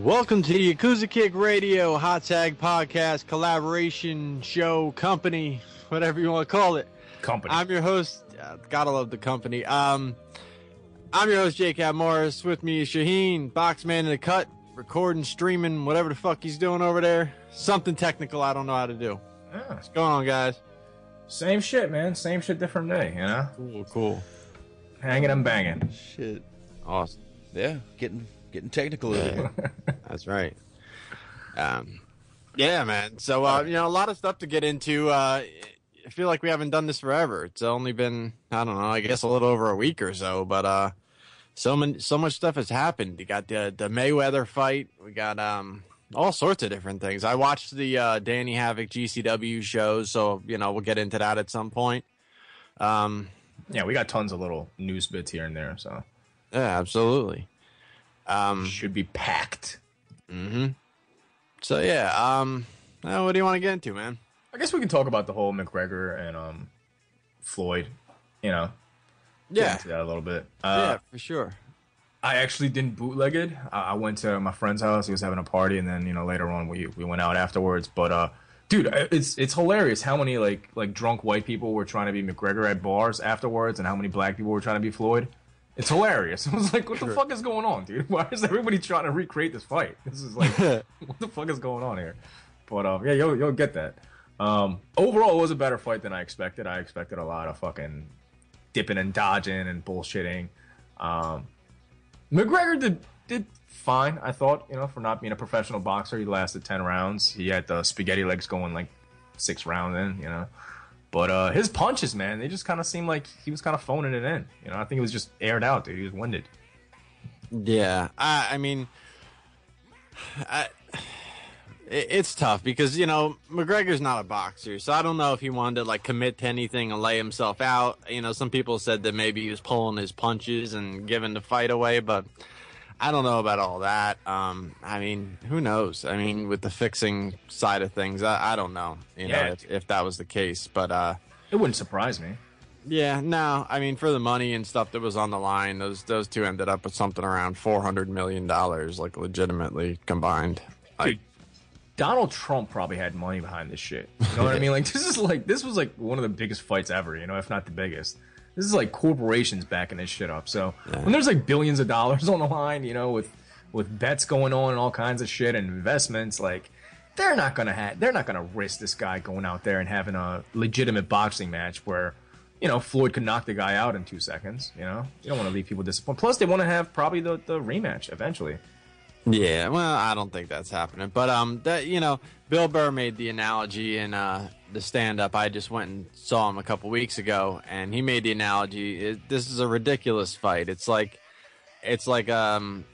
Welcome to the Yakuza Kick Radio Hot Tag Podcast collaboration show company, whatever you want to call it. Company. I'm your host. Uh, gotta love the company. Um, I'm your host, Jake Ab Morris. With me is Shaheen, Boxman in the cut, recording, streaming, whatever the fuck he's doing over there. Something technical I don't know how to do. Yeah. What's going on, guys? Same shit, man. Same shit, different day. You know, Cool, cool. hanging and banging. Shit. Awesome. Yeah, getting getting technical over here. That's right. Um, yeah, man. So, uh, you know, a lot of stuff to get into. Uh, I feel like we haven't done this forever. It's only been, I don't know, I guess a little over a week or so, but, uh, so many, so much stuff has happened. You got the, the Mayweather fight. We got, um, all sorts of different things. I watched the, uh, Danny Havoc GCW shows. So, you know, we'll get into that at some point. Um, Yeah, we got tons of little news bits here and there, so yeah, absolutely. Um, should be packed. hmm So yeah, um, uh, what do you want to get into, man? I guess we can talk about the whole McGregor and um Floyd. You know, get Yeah, into that a little bit. yeah, Uh, for sure. I actually didn't bootleg it. I, I went to my friend's house. He was having a party, and then you know later on we we went out afterwards. But uh, dude, it's it's hilarious how many like like drunk white people were trying to be McGregor at bars afterwards, and how many black people were trying to be Floyd. It's hilarious. I was like, what the fuck is going on, dude? Why is everybody trying to recreate this fight? This is like, what the fuck is going on here? But um, yeah, you'll you'll get that. Um, overall, it was a better fight than I expected. I expected a lot of fucking dipping and dodging and bullshitting. Um, McGregor did did fine, I thought. You know, for not being a professional boxer, he lasted ten rounds. He had the spaghetti legs going like six rounds in. You know, but uh, his punches, man, they just kind of seemed like he was kind of phoning it in. You know, I think it was just aired out, dude. He was winded. Yeah, I, I mean, I, it- it's tough because you know McGregor's not a boxer, so I don't know if he wanted to like commit to anything and lay himself out. You know, some people said that maybe he was pulling his punches and giving the fight away, but I don't know about all that. Um, I mean, who knows? I mean, with the fixing side of things, I, I don't know. You know, if, if that was the case, but uh, It wouldn't surprise me. yeah, no. I mean, for the money and stuff that was on the line, those those two ended up with something around four hundred million dollars, like legitimately combined. Like, Dude, Donald Trump probably had money behind this shit. You know what I mean? Like this is like this was like one of the biggest fights ever, you know, if not the biggest. This is like corporations backing this shit up. So when there's like billions of dollars on the line, you know, with with bets going on and all kinds of shit and investments, like they're not gonna have they're not gonna risk this guy going out there and having a legitimate boxing match where you know Floyd could knock the guy out in two seconds. You know, you don't want to leave people disappointed. Plus, they want to have probably the, the rematch eventually. yeah, well, I don't think that's happening, but um, that you know, Bill Burr made the analogy in uh the stand up. I just went and saw him a couple weeks ago, and he made the analogy. It, this is a ridiculous fight. It's like, it's like um,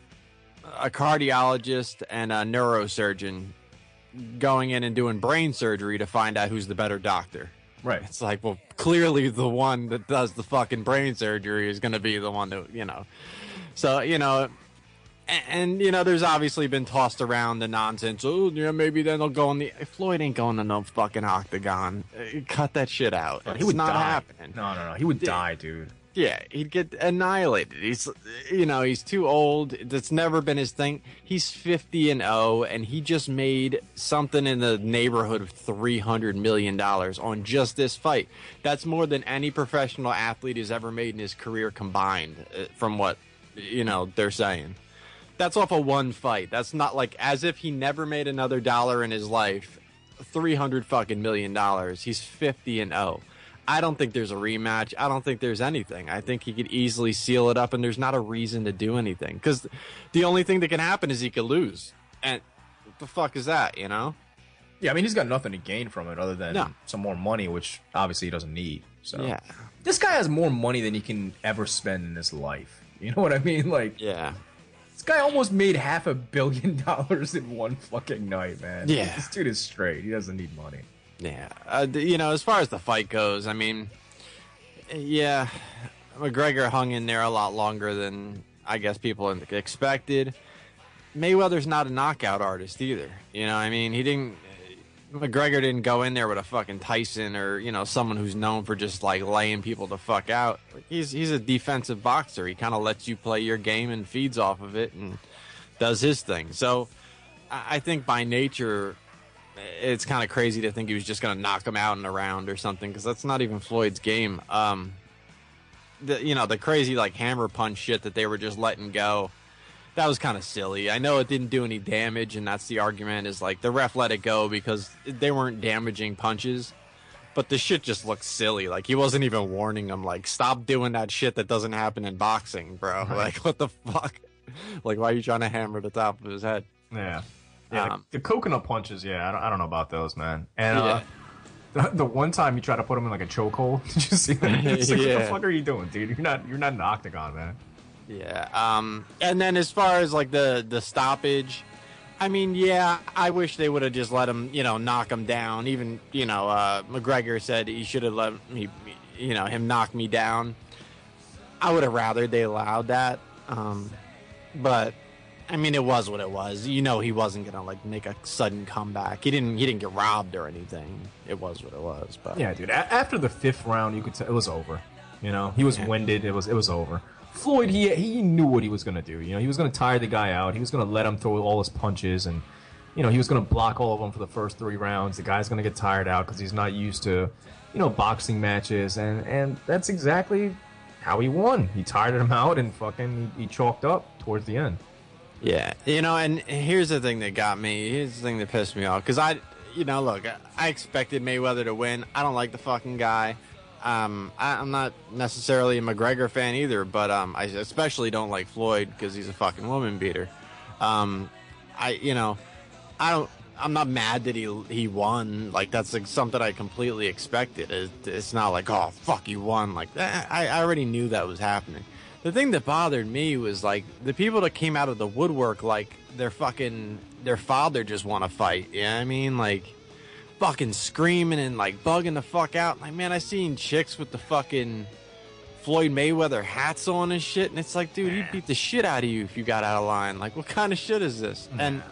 a cardiologist and a neurosurgeon going in and doing brain surgery to find out who's the better doctor. Right. It's like, well, clearly the one that does the fucking brain surgery is going to be the one that, you know. So, you know, and, and, you know, there's obviously been tossed around the nonsense. Oh, yeah, maybe then they'll go on the. Floyd ain't going to no fucking octagon. Uh, Cut that shit out. he would not die. happening. No, no, no. He would die, dude. Yeah, he'd get annihilated. He's, you know, he's too old. That's never been his thing. He's 50 and 0, and he just made something in the neighborhood of 300 million dollars on just this fight. That's more than any professional athlete has ever made in his career combined, uh, from what you know they're saying. That's off of one fight. That's not like as if he never made another dollar in his life. 300 fucking million dollars. He's 50 and 0. I don't think there's a rematch. I don't think there's anything. I think he could easily seal it up, and there's not a reason to do anything. Because the only thing that can happen is he could lose. And what the fuck is that, you know? Yeah, I mean, he's got nothing to gain from it other than No. some more money, which obviously he doesn't need. So Yeah. this guy has more money than he can ever spend in his life. You know what I mean? Like Yeah. This guy almost made half a billion dollars in one fucking night, man. Yeah. this dude is straight. He doesn't need money. Yeah. Uh, you know, as far as the fight goes, I mean, yeah, McGregor hung in there a lot longer than I guess people expected. Mayweather's not a knockout artist either. You know, I mean, he didn't. McGregor didn't go in there with a fucking Tyson or you know someone who's known for just like laying people the fuck out. He's he's a defensive boxer. He kind of lets you play your game and feeds off of it, and does his thing. So I I think by nature, it's kind of crazy to think he was just going to knock him out in a round or something because that's not even Floyd's game. Um, the you know the crazy like hammer punch shit that they were just letting go. That was kind of silly. I know it didn't do any damage, and that's the argument. Is like the ref let it go because they weren't damaging punches, but the shit just looked silly. Like he wasn't even warning them. Like stop doing that shit that doesn't happen in boxing, bro. Like what the fuck? Like why are you trying to hammer the top of his head? Yeah. Yeah, Um, the, the coconut punches. Yeah, I don't, I don't know about those, man. And uh, the, the one time you try to put him in like a chokehold, did you see that? It's like, What the fuck are you doing, dude? You're not you're not an octagon, man. Yeah. Um and then as far as like the the stoppage, I mean, yeah, I wish they would have just let him, you know, knock him down. Even, you know, uh McGregor said he should have let me you know, him knock me down. I would have rather they allowed that. Um but I mean, it was what it was. You know, he wasn't gonna like make a sudden comeback. He didn't. He didn't get robbed or anything. It was what it was. But Yeah, dude. A- after the fifth round, you could tell it was over. You know, he was winded. It was it was over. Floyd, he he knew what he was gonna do. You know, he was gonna tire the guy out. He was gonna let him throw all his punches, and you know, he was gonna block all of them for the first three rounds. The guy's gonna get tired out because he's not used to, you know, boxing matches, and and that's exactly how he won. He tired him out, and fucking he, he chalked up towards the end. Yeah, you know, and here's the thing that got me. Here's the thing that pissed me off because I, you know, look, I expected Mayweather to win. I don't like the fucking guy. Um, I, I'm not necessarily a McGregor fan either, but um, I especially don't like Floyd because he's a fucking woman beater. Um, I, you know, I don't. I'm not mad that he he won. Like that's like something I completely expected. It, it's not like oh fuck you won. Like. I, I already knew that was happening. The thing that bothered me was like the people that came out of the woodwork like their fucking their father just want to fight. You know I mean? Like fucking screaming and like bugging the fuck out. Like man, I seen chicks with the fucking Floyd Mayweather hats on and shit, and it's like, dude, he'd beat the shit out of you if you got out of line. Like, what kind of shit is this? And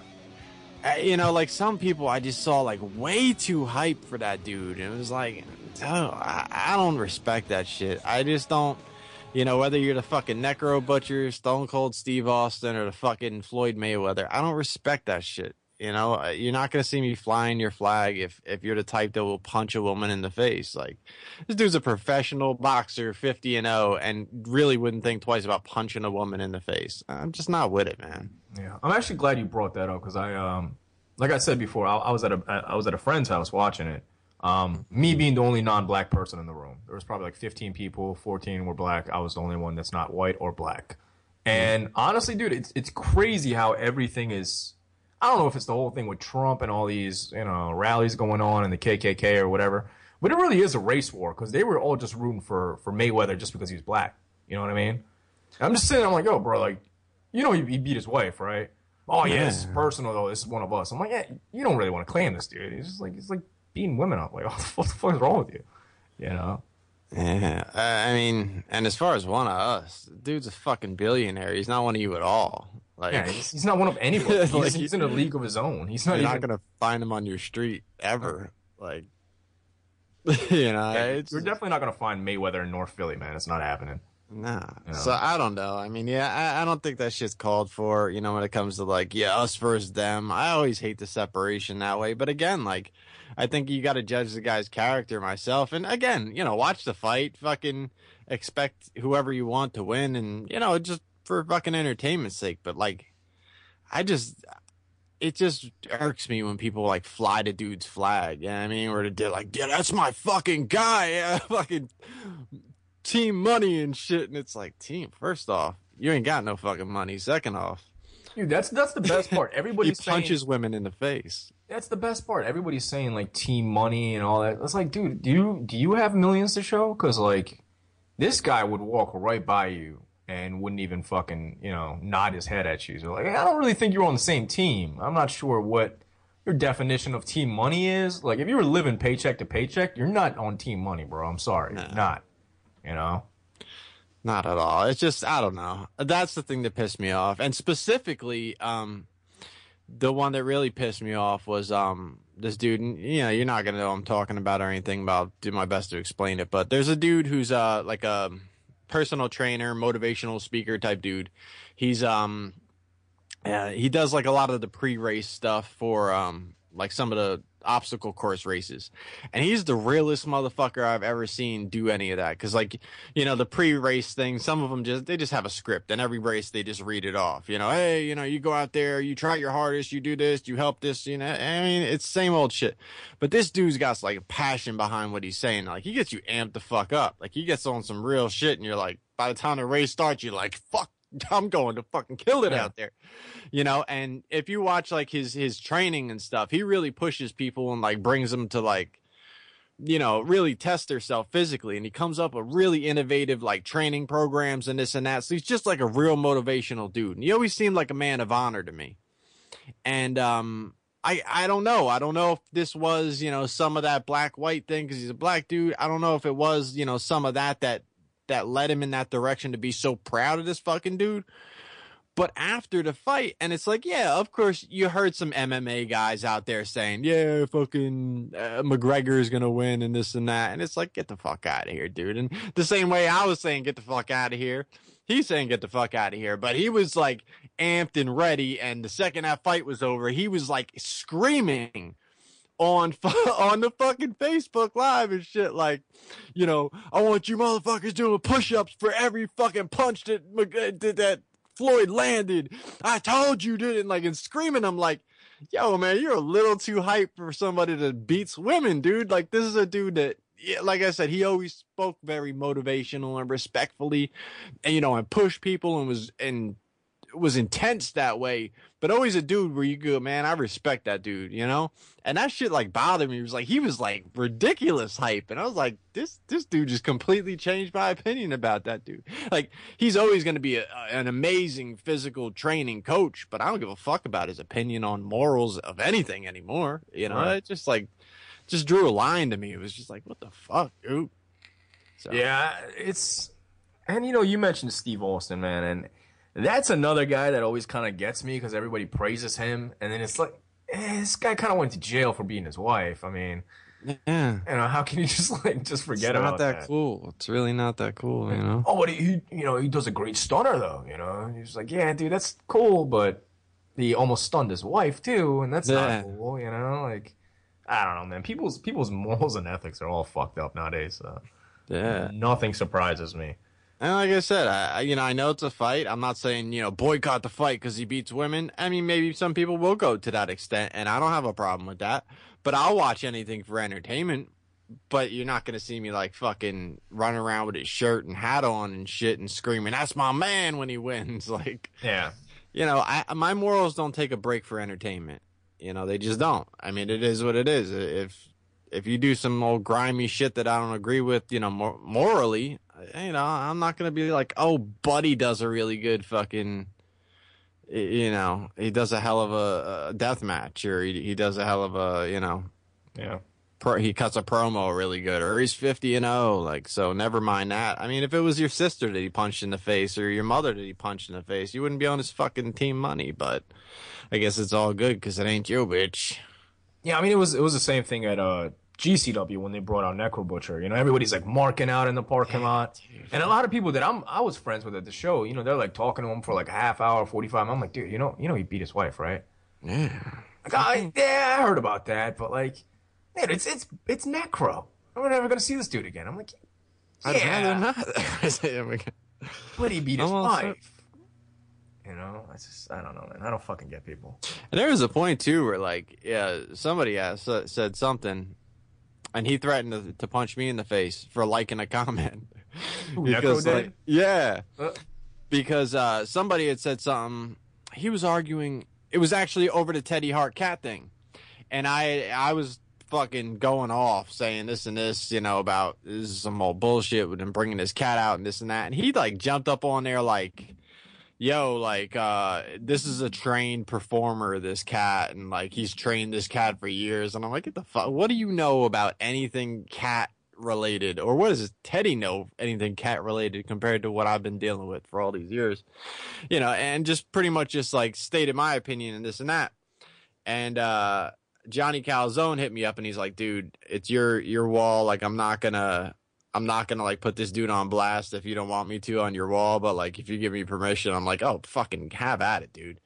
uh, you know, like some people I just saw like way too hype for that dude. And it was like, oh, I, I don't respect that shit. I just don't, you know, whether you're the fucking Necro Butcher, Stone Cold Steve Austin, or the fucking Floyd Mayweather, I don't respect that shit. You know, Uh, you're not gonna see me flying your flag if if you're the type that will punch a woman in the face. Like this dude's a professional boxer, 50 and 0, and really wouldn't think twice about punching a woman in the face. I'm just not with it, man. Yeah, I'm actually glad you brought that up because I, um, like I said before, I, I was at a I was at a friend's house watching it. Um, me being the only non-black person in the room, there was probably like 15 people, 14 were black. I was the only one that's not white or black. And honestly, dude, it's it's crazy how everything is. I don't know if it's the whole thing with Trump and all these you know rallies going on and the KKK or whatever, but it really is a race war because they were all just rooting for for Mayweather just because he was black. You know what I mean? I'm just sitting. I'm like, yo, bro, like, you know, he, he beat his wife, right? Oh yeah, this is personal though. This is one of us. I'm like, yeah, you don't really want to claim this, dude. He's just like, he's like beating women up. Like, what the fuck is wrong with you? You know? Yeah, uh, I mean, and as far as one of us, dude's a fucking billionaire. He's not one of you at all. Like, Yeah, he's, he's not one of anybody. He's, Like, he's in a league of his own. He's not you're even. not gonna find him on your street ever. Uh-huh. Like, you know, it's You're definitely not gonna find Mayweather in North Philly, man. It's not happening. Nah. Yeah. So I don't know. I mean, yeah, I, I don't think that shit's called for, you know, when it comes to like, yeah, us versus them. I always hate the separation that way. But again, like, I think you got to judge the guy's character myself. And again, you know, watch the fight, fucking expect whoever you want to win and, you know, just for fucking entertainment's sake. But like, I just, it just irks me when people like fly the dude's flag. You know what I mean? Or they're like, yeah, that's my fucking guy. Yeah, fucking team money and shit. And it's like, team, first off, you ain't got no fucking money. Second off, Dude, that's that's the best part. Everybody Everybody's saying, punches women in the face. that's the best part. Everybody's saying like team money and all that. It's like, dude, do you do you have millions to show? Because like, this guy would walk right by you and wouldn't even fucking you know nod his head at you. So like, I don't really think you're on the same team. I'm not sure what your definition of team money is. Like, if you were living paycheck to paycheck, you're not on team money, bro. I'm sorry, you're not. You know. Not at all. It's just I don't know. That's the thing that pissed me off. And specifically, um the one that really pissed me off was um this dude and, you know, you're not gonna know what I'm talking about or anything, but I'll do my best to explain it. But there's a dude who's uh like a personal trainer, motivational speaker type dude. He's um uh, he does like a lot of the pre-race stuff for um like some of the obstacle course races. And he's the realest motherfucker i've ever seen do any of that. Because like you know the pre-race thing some of them just they just have a script. And every race they just read it off. You know hey you know you go out there you try your hardest you do this you help this you know? I mean it's same old shit. But this dude's got like a passion behind what he's saying. Like he gets you amped the fuck up. Like he gets on some real shit and you're like by the time the race starts you're like fuck I'm going to fucking kill it Yeah. out there. You know, and if you watch like his his training and stuff, he really pushes people and like brings them to like you know, really test themselves physically and he comes up with really innovative like training programs and this and that. So he's just like a real motivational dude. And he always seemed like a man of honor to me. And um I, I don't know. I don't know if this was, you know, some of that black white thing because he's a black dude. I don't know if it was, you know, some of that that that led him in that direction to be so proud of this fucking dude. But after the fight, and it's like, yeah, of course, you heard some MMA guys out there saying, yeah, fucking uh, McGregor is gonna win and this and that, and it's like, get the fuck out of here, dude. And the same way I was saying, get the fuck out of here, he's saying, get the fuck out of here. But he was like amped and ready, and the second that fight was over, he was like screaming on on the fucking Facebook Live and shit. Like, you know, I want you motherfuckers doing push-ups for every fucking punch that that- Floyd landed. I told you, dude, and like and screaming. I'm like, yo, man, you're a little too hype for somebody that beats women, dude. Like, this is a dude that. Yeah, like I said, he always spoke very motivational and respectfully, and you know, and pushed people and was and was intense that way, but always a dude where you go, man, I respect that dude, you know? And that shit like bothered me. It was like he was like ridiculous hype. And I was like, this this dude just completely changed my opinion about that dude. Like he's always gonna be a, an amazing physical training coach, but I don't give a fuck about his opinion on morals of anything anymore. You know, Right. it just like just drew a line to me. It was just like, what the fuck, dude? So, Yeah, it's and you know you mentioned Steve Austin, man, and that's another guy that always kind of gets me because everybody praises him, and then it's like eh, this guy kind of went to jail for beating his wife. I mean, yeah. you know, how can you just like just forget it's about not that, that? cool. It's really not that cool, you know? Oh, but he, he, you know, he does a great stunner though. You know, he's like, yeah, dude, that's cool, but he almost stunned his wife too, and that's Yeah. not cool. You know, like I don't know, man. People's people's morals and ethics are all fucked up nowadays. So Yeah. nothing surprises me. And like I said, I, you know, I know it's a fight. I'm not saying, you know, boycott the fight because he beats women. I mean, maybe some people will go to that extent, and I don't have a problem with that. But I'll watch anything for entertainment. But you're not going to see me like fucking running around with his shirt and hat on and shit and screaming, that's my man when he wins. Like, Yeah. you know, I, my morals don't take a break for entertainment. You know, they just don't. I mean, it is what it is. If if you do some old grimy shit that I don't agree with, you know, mor- morally, you know, I'm not gonna be like, oh, Buddy does a really good fucking, you know, he does a hell of a, a death match, or he, he does a hell of a, you know, Yeah. pro, he cuts a promo really good, or he's 50 and 0. Like, so never mind that. I mean, if it was your sister that he punched in the face or your mother that he punched in the face, you wouldn't be on his fucking team money. But I guess it's all good because it ain't you, bitch. Yeah, I mean it was it was the same thing at uh GCW when they brought out Necro Butcher. You know, everybody's like marking out in the parking lot, and a lot of people that I'm I was friends with at the show, you know, they're like talking to him for like a half hour, forty five. I'm like, dude, you know, you know, he beat his wife, right? Yeah. Like, I, yeah, I heard about that, but like, man, it's it's it's Necro. We're never gonna see this dude again. I'm like, yeah. I'd yeah, rather not. but he beat his I'm all wife. You know, I just I don't know, man. I don't fucking get people. And there was a point too where like yeah somebody asked, uh, said something and he threatened to, to punch me in the face for liking a comment. Did? like, yeah. Uh. because uh, somebody had said something. He was arguing it was actually over the teddy hart cat thing. And i i was fucking going off saying this and this you know about this is some old bullshit with him bringing his cat out and this and that. And he like jumped up on there like yo, like, uh, this is a trained performer, this cat, and like he's trained this cat for years. And I'm like, get the fuck, what do you know about anything cat related? Or what does Teddy know anything cat related compared to what I've been dealing with for all these years? You know, and just pretty much just like stated my opinion and this and that. And, uh, Johnny Calzone hit me up and he's like, dude, it's your, your wall. Like, I'm not gonna, I'm not gonna like put this dude on blast if you don't want me to on your wall, but like if you give me permission, I'm like, oh fucking have at it, dude.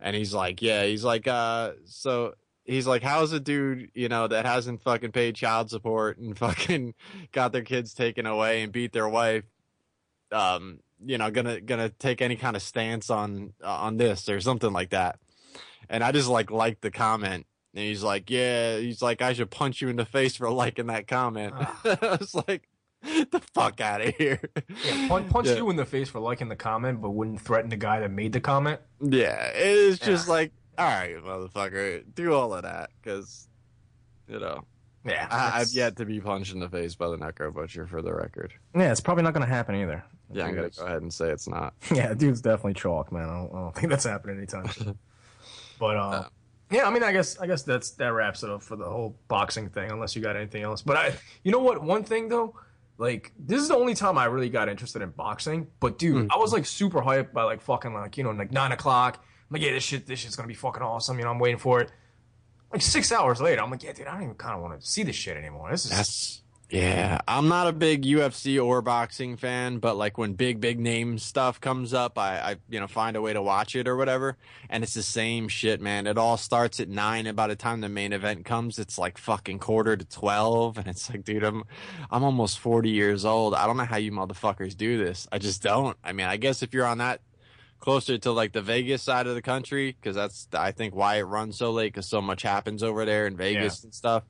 and he's like, yeah, he's like, uh, so he's like, how's a dude, you know, that hasn't fucking paid child support and fucking got their kids taken away and beat their wife, um, you know, gonna gonna take any kind of stance on on this or something like that. And I just like liked the comment. And he's like, yeah, he's like, I should punch you in the face for liking that comment. I was like, the fuck out of here. Yeah, punch, punch Yeah. you in the face for liking the comment, but wouldn't threaten the guy that made the comment. Yeah, it's just Yeah. like, all right, motherfucker, do all of that because, you know, Yeah, I, I've yet to be punched in the face by the Necro Butcher for the record. Yeah, it's probably not gonna happen either. Yeah, I'm gonna go ahead and say it's not. Yeah, dude's definitely chalk, man. I don't, I don't think that's happening anytime soon. But uh, yeah, I mean, I guess I guess that's that wraps it up for the whole boxing thing. Unless you got anything else, but I, you know what? One thing though, like this is the only time I really got interested in boxing. But dude, hmm. I was like super hyped by like fucking like you know like nine o'clock. I'm like, yeah, this shit, this shit's gonna be fucking awesome. You know, I'm waiting for it. Like six hours later, I'm like, yeah, dude, I don't even kind of want to see this shit anymore. This is That's yeah. I'm not a big UFC or boxing fan, but like when big big name stuff comes up, I, I you know find a way to watch it or whatever. And it's the same shit, man. It all starts at nine, and by the time the main event comes, it's like fucking quarter to twelve, and it's like, dude, I'm I'm almost forty years old. I don't know how you motherfuckers do this. I just don't. I mean, I guess if you're on that closer to like the Vegas side of the country, because that's I think why it runs so late, because so much happens over there in Vegas and stuff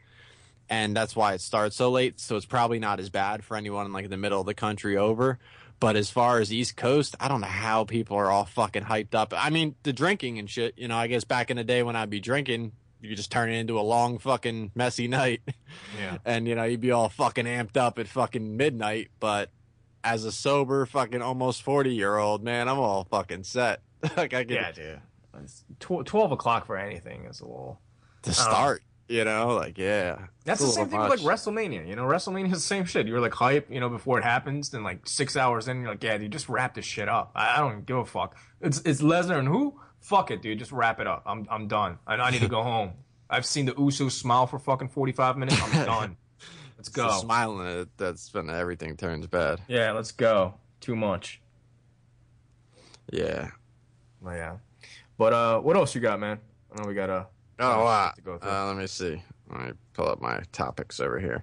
and that's why it starts so late. So it's probably not as bad for anyone in like the middle of the country over. But as far as East Coast, I don't know how people are all fucking hyped up. I mean, the drinking and shit. You know, I guess back in the day when I'd be drinking, you could just turn it into a long fucking messy night, yeah. and you know you'd be all fucking amped up at fucking midnight. But as a sober fucking almost forty year old man, I'm all fucking set. like I Yeah, get dude. It's tw- Twelve o'clock for anything is a little. to start. You know, like yeah, That's the same thing with like. WrestleMania. You know, WrestleMania is the same shit. You're like hype, you know, before it happens, then like six hours in, you're like, yeah, dude, just wrap this shit up. I, I don't give a fuck. It's it's Lesnar and who? Fuck it, dude. Just wrap it up. I'm I'm done. I, I need to go home. I've seen the Usos smile for fucking 45 minutes. I'm done. Let's go. the smiling it that's when everything turns bad. Yeah, let's go. Too much. Yeah. But yeah. But uh, what else you got, man? I know we got uh, Oh, go. Uh, let me see. Let me pull up my topics over here.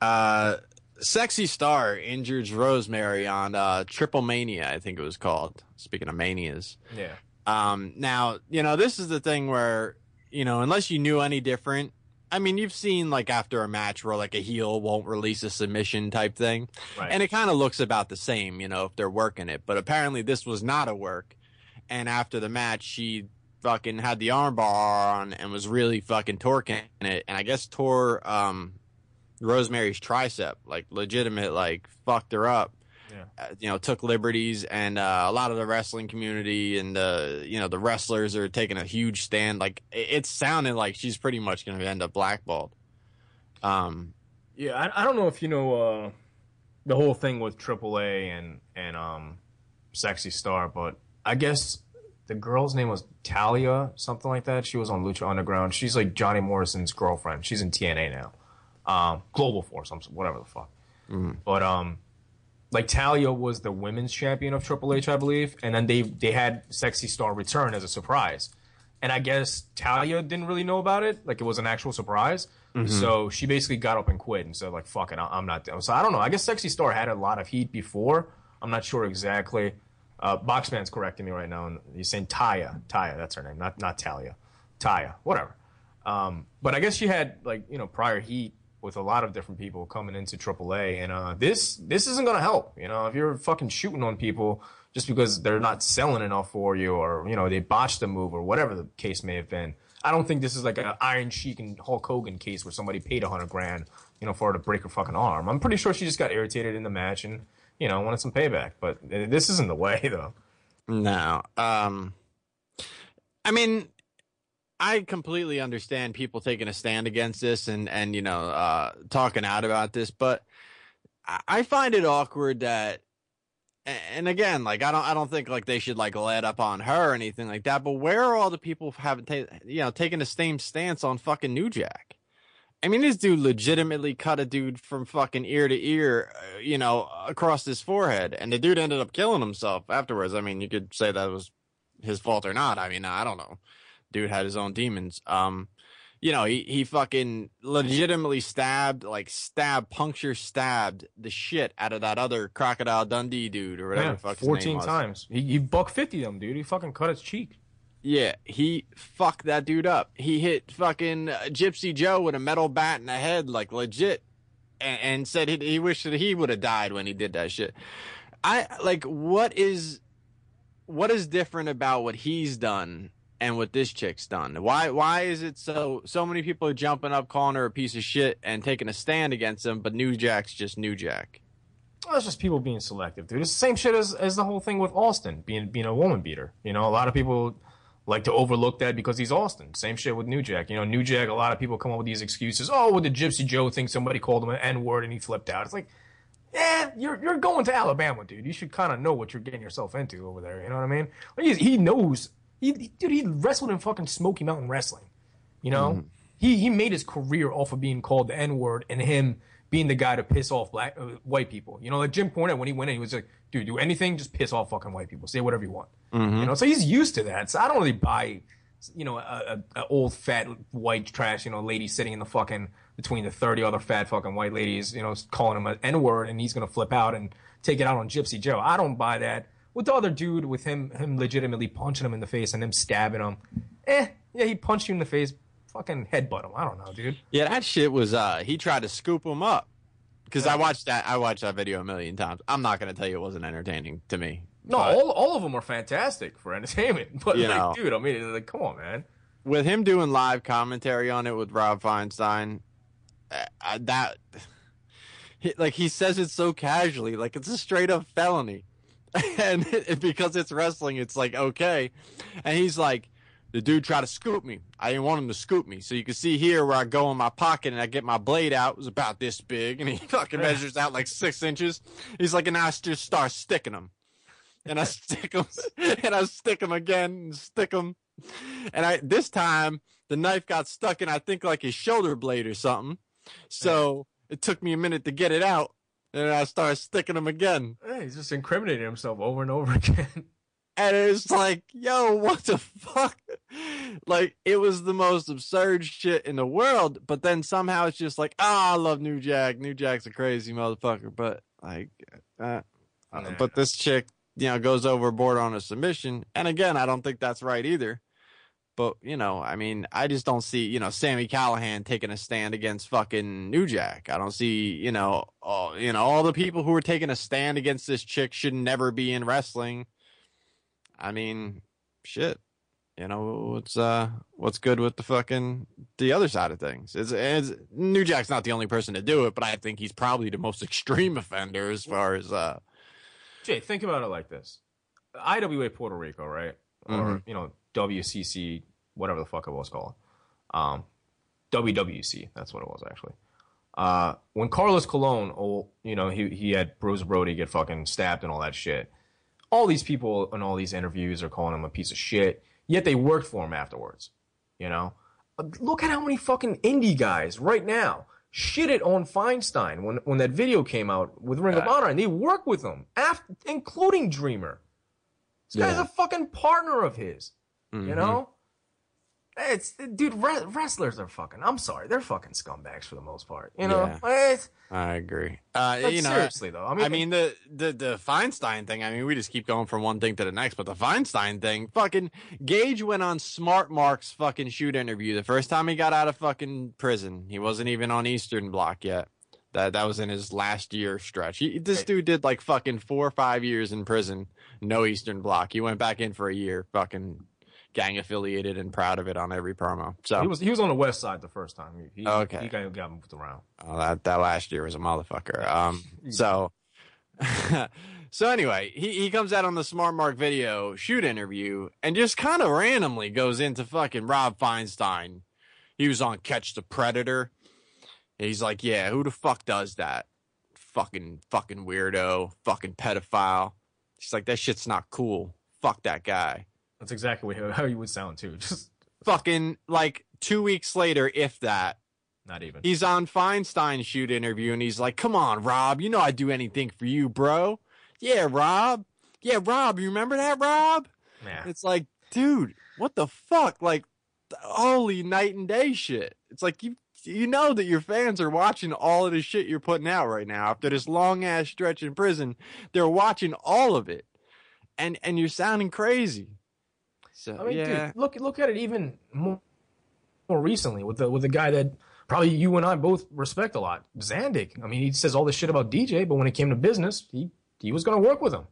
Uh, Sexy Star injures Rosemary on uh, Triple Mania, I think it was called. Speaking of manias. yeah. Um, now, you know, this is the thing where, you know, unless you knew any different, I mean, you've seen like after a match where like a heel won't release a submission type thing. Right. And it kind of looks about the same, you know, if they're working it. But apparently this was not a work. And after the match, she fucking had the armbar on and was really fucking torquing it. And I guess tore um, Rosemary's tricep, like legitimate, like fucked her up. Yeah. Uh, you know, took liberties, and uh, a lot of the wrestling community and the you know the wrestlers are taking a huge stand. Like it, it's sounding like she's pretty much going to end up blackballed. Um, Yeah, I, I don't know if you know uh, the whole thing with AAA and and um, Sexy Star, but I guess the girl's name was Talia, something like that. She was on Lucha Underground. She's like Johnny Morrison's girlfriend. She's in TNA now, um, Global Force, whatever the fuck. But um, like Talia was the women's champion of Triple H, I believe, and then they they had Sexy Star return as a surprise. And I guess Talia didn't really know about it, like it was an actual surprise. So she basically got up and quit and said, like, "Fuck it, I'm not." down." So I don't know. I guess Sexy Star had a lot of heat before. I'm not sure exactly. Uh, Boxman's correcting me right now, and he's saying Taya. Taya, that's her name, not not Talia. Taya, whatever. Um, but I guess she had like you know prior heat with a lot of different people coming into AAA, and uh, this this isn't gonna help. You know, if you're fucking shooting on people just because they're not selling enough for you, or you know they botched the move, or whatever the case may have been. I don't think this is like an Iron Sheik and Hulk Hogan case where somebody paid a hundred grand, you know, for her to break her fucking arm. I'm pretty sure she just got irritated in the match and you know wanted some payback. But this isn't the way though. No. Um I mean I completely understand people taking a stand against this and and you know uh talking out about this, but I- find it awkward that and again, like I don't, I don't think like they should like let up on her or anything like that. But where are all the people having, ta- you know, taken the same stance on fucking New Jack? I mean, this dude legitimately cut a dude from fucking ear to ear, uh, you know, across his forehead, and the dude ended up killing himself afterwards. I mean, you could say that was his fault or not. I mean, I don't know. Dude had his own demons. Um, you know, he, he fucking legitimately stabbed, like stabbed, puncture stabbed the shit out of that other Crocodile Dundee dude or whatever Yeah, the fuck his name 14 times. He, he buck 50 them, dude. He fucking cut his cheek. Yeah, he fucked that dude up. He hit fucking uh, Gypsy Joe with a metal bat in the head, like legit, and, and said he, he wished that he would have died when he did that shit. I like what is what is different about what he's done and what this chick's done. Why why is it so so many people are jumping up calling her a piece of shit and taking a stand against him, but New Jack's just New Jack. Well, it's just people being selective, dude. It's the same shit as, as the whole thing with Austin being being a woman beater. You know, a lot of people like to overlook that because he's Austin. Same shit with New Jack. You know, New Jack, a lot of people come up with these excuses. Oh, with the Gypsy Joe thing, somebody called him an N word and he flipped out. It's like, yeah, you're you're going to Alabama, dude. You should kind of know what you're getting yourself into over there. You know what I mean? Like, he, knows. He, he- dude, he wrestled in fucking Smoky Mountain Wrestling. You know, mm-hmm. he he made his career off of being called the N word and him being the guy to piss off black uh, white people. You know, like Jim Cornette when he went in, he was like, "Dude, do anything, just piss off fucking white people. Say whatever you want." You know, so he's used to that. So I don't really buy, you know, a, a, a old fat white trash, you know, lady sitting in the fucking between the thirty other fat fucking white ladies, you know, calling him an N word, and he's gonna flip out and take it out on Gypsy Joe. I don't buy that. With the other dude, with him, him legitimately punching him in the face and him stabbing him, eh, yeah, he punched you in the face, fucking headbutt him. I don't know, dude. Yeah, that shit was uh he tried to scoop him up. Cuz I watched that I watched that video a million times. I'm not going to tell you it wasn't entertaining to me. No, But all, all of them are fantastic for entertainment. But You like, know. dude, I mean, like, come on, man. with him doing live commentary on it with Rob Feinstein, uh, uh, that like he says it so casually, like it's a straight up felony, and because it's wrestling, it's like okay, and he's like. The dude tried to scoop me. I didn't want him to scoop me. So you can see here where I go in my pocket and I get my blade out. It was about this big, and he fucking measures out like six inches. He's like, and I just start sticking him, and I stick him, and I stick him again, and stick him, and I this time the knife got stuck in I think like his shoulder blade or something. So it took me a minute to get it out, and I started sticking him again. Yeah, he's just incriminating himself over and over again. And it's like, yo, what the fuck? Like it was the most absurd shit in the world, but then somehow it's just like, ah, I love New Jack. New Jack's a crazy motherfucker, but like, uh, uh, but this chick, you know, goes overboard on a submission, and again, I don't think that's right either. But you know, I mean, I just don't see you know Sami Callihan taking a stand against fucking New Jack. I don't see you know, all, you know, all the people who are taking a stand against this chick should never be in wrestling. I mean, shit. You know what's uh what's good with the fucking the other side of things? It's, it's New Jack's not the only person to do it, but I think he's probably the most extreme offender as far as uh Jay, think about it like this: IWA Puerto Rico, right? Or Mhm. you know WCC, whatever the fuck it was called, um, WWC. That's what it was actually. Uh, when Carlos Colon, oh, you know, he he had Bruiser Brody get fucking stabbed and all that shit. All these people in all these interviews are calling him a piece of shit. Yet they worked for him afterwards. You know, look at how many fucking indie guys right now shit it on Feinstein when when that video came out with Ring of Honor, and they work with him, after, including Dreamer. This guy's Yeah. a fucking partner of his. You mhm. know, it's dude. Re- wrestlers are fucking. I'm sorry, they're fucking scumbags for the most part. You know, It's- I agree. Uh you know seriously though, I mean, I mean the, the the Feinstein thing. I mean, we just keep going from one thing to the next. But the Feinstein thing, fucking Gage went on Smart Mark's fucking shoot interview the first time he got out of fucking prison. He wasn't even on Eastern Block yet. That that was in his last year stretch. He, this dude did like fucking four or five years in prison, no Eastern Block. He went back in for a year, fucking gang affiliated and proud of it on every promo. So he was he was on the west side the first time. He, he, Okay. he got, got moved around. Oh, that that last year was a motherfucker. Um, so, so anyway, he he comes out on the Smart Mark video shoot interview and just kind of randomly goes into fucking Rob Feinstein. He was on Catch the Predator. He's like, yeah, who the fuck does that? Fucking fucking weirdo, fucking pedophile. She's like, that shit's not cool. Fuck that guy. That's exactly what- how you would sound too. Just Fucking like two weeks later, if that, not even. He's on Feinstein's shoot interview and he's like, Come on, Rob, you know I'd do anything for you, bro. Yeah, Rob. Yeah, Rob, you remember that, Rob? Yeah. It's like, dude, what the fuck? Like, holy night and day shit. It's like you you know that your fans are watching all of the shit you're putting out right now. After this long ass stretch in prison, they're watching all of it, and and you're sounding crazy. So I mean, yeah, dude, look look at it even more, more recently with the with the guy that probably you and I both respect a lot, Zandig. I mean, he says all this shit about DJ, but when it came to business, he he was going to work with him,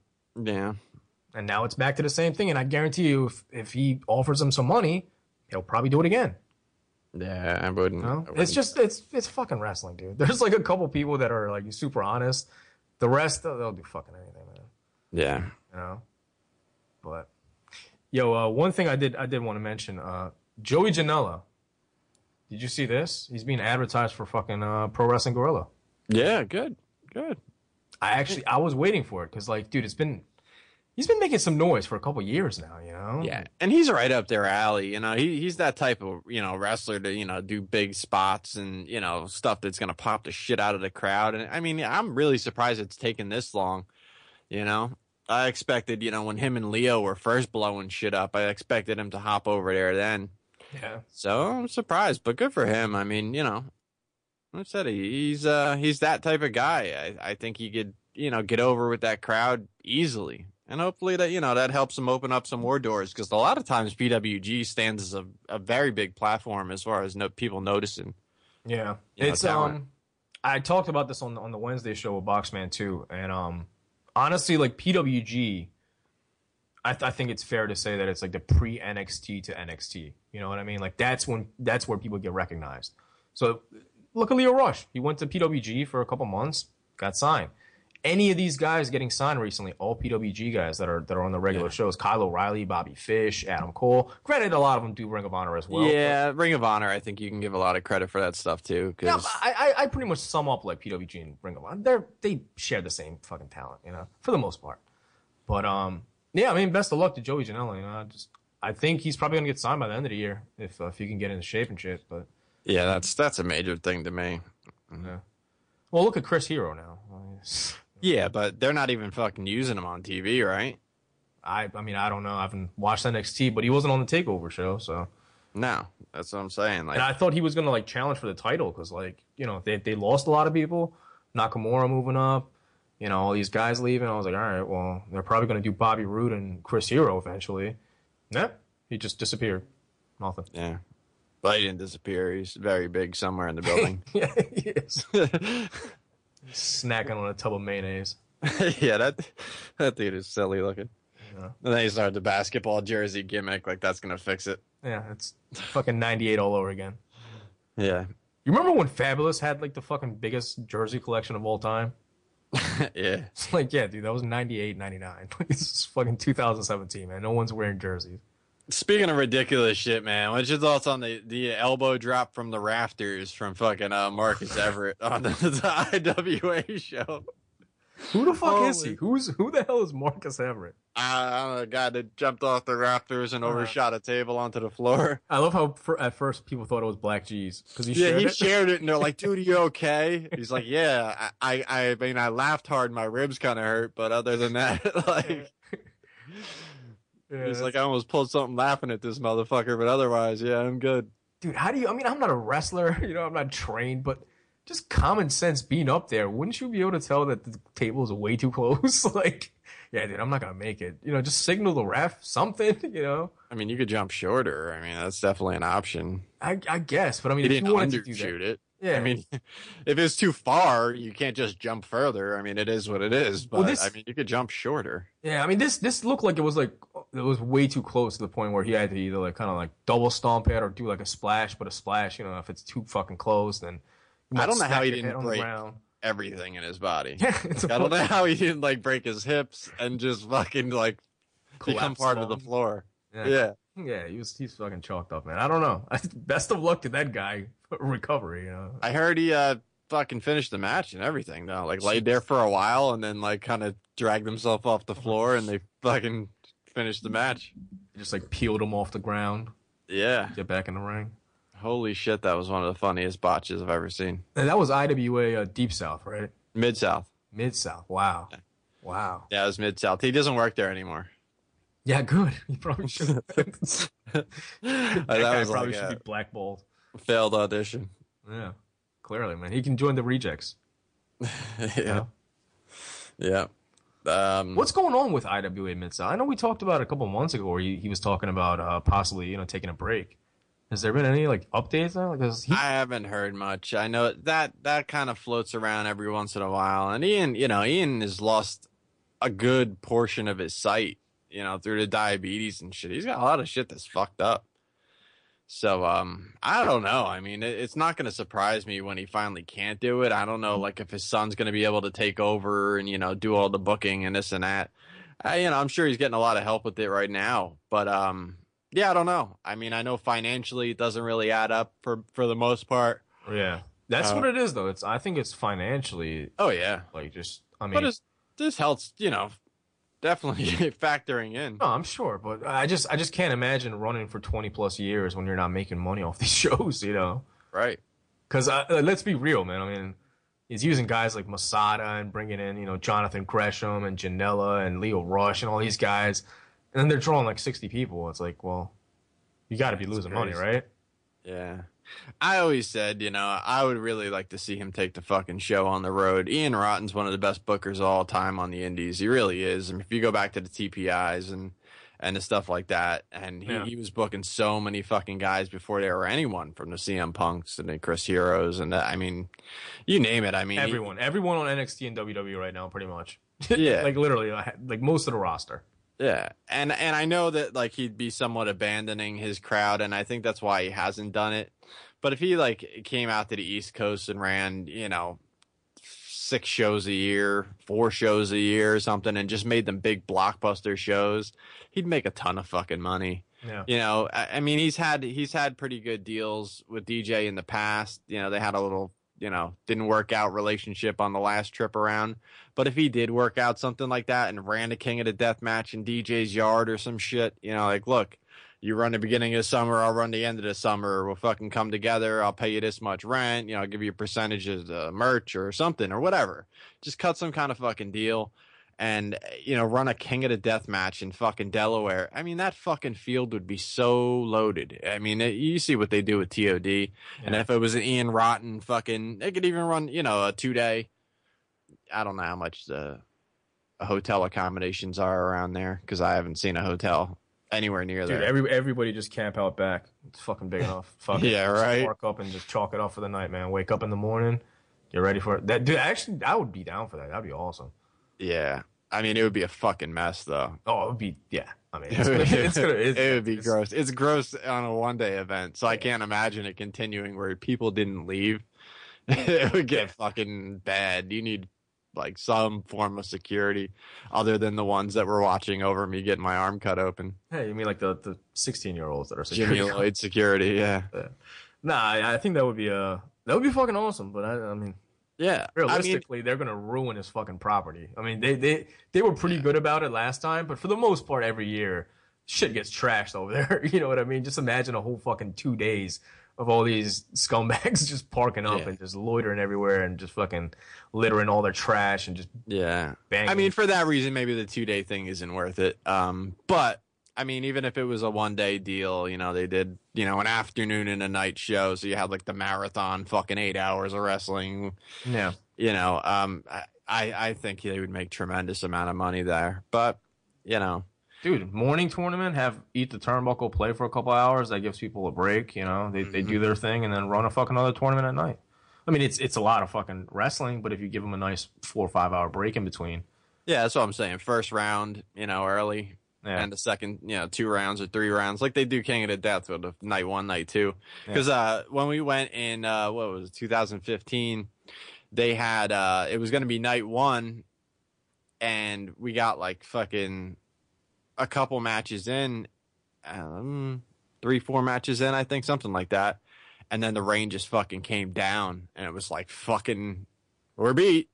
yeah, and now it's back to the same thing. And I guarantee you, if if he offers him some money, he'll probably do it again. yeah. I wouldn't. Know? I It's wouldn't. just it's it's fucking wrestling, dude. There's like a couple people that are like super honest. The rest they'll, they'll do fucking anything, man. yeah. You know. But yo, uh, one thing I did I did want to mention, uh, Joey Janela. Did you see this? He's being advertised for fucking uh, Pro Wrestling Guerrilla. Yeah, good, good. I actually I was waiting for it because like, dude, it's been he's been making some noise for a couple years now. You know. Yeah, and he's right up their alley. You know, he he's that type of you know wrestler to you know do big spots and you know stuff that's gonna pop the shit out of the crowd. And I mean, I'm really surprised it's taken this long. You know, I expected you know when him and Lio were first blowing shit up, I expected him to hop over there then. Yeah. So I'm surprised, but good for him. I mean, you know, I said he's uh he's that type of guy. I, I think he could you know get over with that crowd easily, and hopefully that you know that helps him open up some more doors because a lot of times PWG stands as a, a very big platform as far as no, people noticing. Yeah, You know, it's talent. um. I talked about this on on the Wednesday show with Boxman too, and um, honestly, like PWG, I, th- I think it's fair to say that it's like the pre NXT to NXT. You know what I mean? Like that's when that's where people get recognized. So look at Lio Rush. He went to PWG for a couple months, got signed. Any of these guys getting signed recently, all PWG guys that are that are on the regular Yeah. shows, Kyle O'Reilly, Bobby Fish, Adam Cole. Granted, a lot of them do Ring of Honor as well. yeah, Ring of Honor. I think you can give a lot of credit for that stuff too. yeah, I, I I pretty much sum up like PWG and Ring of Honor. They're they share the same fucking talent, you know, for the most part. But um, yeah, I mean, best of luck to Joey Janela. You know, I just I think he's probably gonna get signed by the end of the year if uh, if he can get into shape and shit. But yeah, that's that's a major thing to me. yeah, well, look at Chris Hero now. Yeah, but they're not even fucking using him on TV, right? I I mean I don't know. I haven't watched NXT, but he wasn't on the Takeover show, so. No, that's what I'm saying. Like, And I thought he was gonna like challenge for the title because like you know they they lost a lot of people. Nakamura moving up, you know all these guys leaving. I was like, all right, well they're probably gonna do Bobby Roode and Chris Hero eventually. Nah, he just disappeared. Nothing. yeah, but he didn't disappear. He's very big somewhere in the building. yeah, he is snacking on a tub of mayonnaise. yeah, that that dude is silly looking. Yeah. And then he started the basketball jersey gimmick, like that's gonna fix it. Yeah, it's fucking '98 all over again. Yeah, You remember when Fabolous had like the fucking biggest jersey collection of all time? yeah. It's like, yeah, dude, that was 98, 99. this is fucking 2017, man. No one's wearing jerseys. Speaking of ridiculous shit, man, what's your thoughts on the, the elbow drop from the rafters from fucking uh, Marcus Everett on the, the IWA show? Who the fuck is he? Who's who the hell is Marcus Everett? I don't know, the guy that jumped off the rafters and Uh-huh. overshot a table onto the floor. I love how for, at first people thought it was Black G's because he yeah, shared he it. shared it, and they're like, "Dude, you okay?" He's like, "Yeah, I, I, I mean, I laughed hard, my ribs kind of hurt, but other than that, like." Yeah, He's like, I almost pulled something laughing at this motherfucker, but otherwise, yeah, I'm good. dude, how do you? I mean, I'm not a wrestler, you know, I'm not trained, but just common sense being up there, wouldn't you be able to tell that the table is way too close? like, yeah, dude, I'm not gonna make it. You know, just signal the ref something. You know, I mean, you could jump shorter. I mean, that's definitely an option. I, I guess, but I mean, You if didn't you wanted to do undershoot that, it. Yeah, I mean, if it's too far, you can't just jump further. I mean, it is what it is. But Well, this- I mean, you could jump shorter. Yeah, I mean this this looked like it was like it was way too close to the point where he had to either like kind of like double stomp it or do like a splash, but a splash, you know, if it's too fucking close, then I don't know how he didn't head on the break. Everything in his body. Yeah, I don't know how he didn't like break his hips and just fucking like become part of the floor. Yeah. Yeah. yeah, he was he's fucking chalked up, man. I don't know. Best of luck to that guy recovery, you know. I heard he uh fucking finished the match and everything though. Like laid there for a while and then like kind of dragged himself off the floor and they fucking finished the match. Just like peeled him off the ground, Yeah. get back in the ring. Holy shit, that was one of the funniest botches I've ever seen. And that was IWA uh, Deep South, right? Mid South. Mid South. Wow. Wow. Yeah, it was Mid South. He doesn't work there anymore. Yeah, good. He probably should. that that guy was probably like should a be blackballed. Failed audition. Yeah, clearly, man. He can join the rejects. yeah, yeah. Um, What's going on with IWA South? I know we talked about it a couple months ago where he, he was talking about uh, possibly you know taking a break. Has there been any like updates now? Because he, I haven't heard much. I know that that kind of floats around every once in a while. And Ian, you know, Ian has lost a good portion of his sight, you know, through the diabetes and shit. He's got a lot of shit that's fucked up. So, um, I don't know. I mean, it, it's not going to surprise me when he finally can't do it. I don't know, like if his son's going to be able to take over and you know do all the booking and this and that. I, you know, I'm sure he's getting a lot of help with it right now. But um, yeah, I don't know. I mean, I know financially it doesn't really add up for for the most part. yeah, that's Uh, what it is though. It's I think it's financially Oh yeah, like just I mean but his this health's you know definitely factoring in. No, I'm sure, but I just I just can't imagine running for 20 plus years when you're not making money off these shows, you know. Right. Because uh, let's be real, man. I mean, he's using guys like Masada and bringing in you know Jonathan Gresham and Janela and Lio Rush and all these guys, and then they're drawing like 60 people. It's like, well, you got to be losing money, right? Yeah. I always said, you know, I would really like to see him take the fucking show on the road. Ian Rotten's one of the best bookers of all time on the indies. He really is. I mean, if you go back to the TPIs and and the stuff like that, and he, Yeah. he was booking so many fucking guys before there were anyone from the CM Punks and the Chris Heroes and the, I mean, you name it. I mean, he- Everyone, everyone on NXT and WWE right now, pretty much. Yeah. like literally, uh, like most of the roster. Yeah, and and I know that like he'd be somewhat abandoning his crowd, and I think that's why he hasn't done it. But if he like came out to the East Coast and ran, you know, six shows a year, four shows a year or something, and just made them big blockbuster shows, he'd make a ton of fucking money. Yeah. You know, I, I mean, he's had he's had pretty good deals with DJ in the past. You know, they had a little, you know, didn't work out relationship on the last trip around. But if he did work out something like that and ran a King of the Death match in DJ's yard or some shit, you know, like, look, you run the beginning of the summer, I'll run the end of the summer. We'll fucking come together. I'll pay you this much rent. You know, I'll give you a percentage of the merch or something or whatever. Just cut some kind of fucking deal and you know run a king of the death match in fucking delaware i mean that fucking field would be so loaded i mean it, you see what they do with tod and if it was an ian rotten fucking they could even run you know a two day i don't know how much the hotel accommodations are around there because i haven't seen a hotel anywhere near Dude, there every everybody just camp out back. It's fucking big enough. Fuck. Yeah, right. Park up and just chalk it up for the night, man. Wake up in the morning, get ready for it. That dude, actually, I would be down for that. That'd be awesome. yeah i mean it would be a fucking mess though Oh, it would be yeah. I mean, it it's would, gonna, it's gonna it's, it would be it's- gross. It's gross on a one day event, so I can't imagine it continuing where people didn't leave. it would get fucking bad. You need like some form of security other than the ones that were watching over me getting my arm cut open. Hey, you mean like the the sixteen year olds that are Jimmy security? Lloyd security, yeah. Nah, I, I think that would be uh that would be fucking awesome. But I, I mean, Yeah. I mean, realistically, they're gonna ruin his fucking property. I mean, they they they were pretty good about it last time, but for the most part, every year shit gets trashed over there. You know what I mean? Just imagine a whole fucking two days of all these scumbags just parking up Yeah. and just loitering everywhere and just fucking littering all their trash and just yeah. banging. I mean, for that reason, maybe the two day thing isn't worth it. Um, but I mean, even if it was a one day deal, you know, they did, you know, an afternoon and a night show, so you had like the marathon, fucking eight hours of wrestling. yeah. You know, um, I I I think they would make tremendous amount of money there, but you know, Dude, morning tournament, have eat the turnbuckle, play for a couple hours. That gives people a break. You know, they they Mm-hmm. do their thing and then run a fucking other tournament at night. I mean, it's it's a lot of fucking wrestling, but if you give them a nice four or five hour break in between, yeah, that's what I'm saying. First round, you know, early, yeah, and the second, you know, two rounds or three rounds, like they do King of the Death with the night one, night two. Because uh, when we went in, uh, what was it, 2015, they had uh, it was going to be night one, and we got like fucking a couple matches in, um, three, four matches in, I think, something like that, and then the rain just fucking came down, and it was like fucking, we're beat.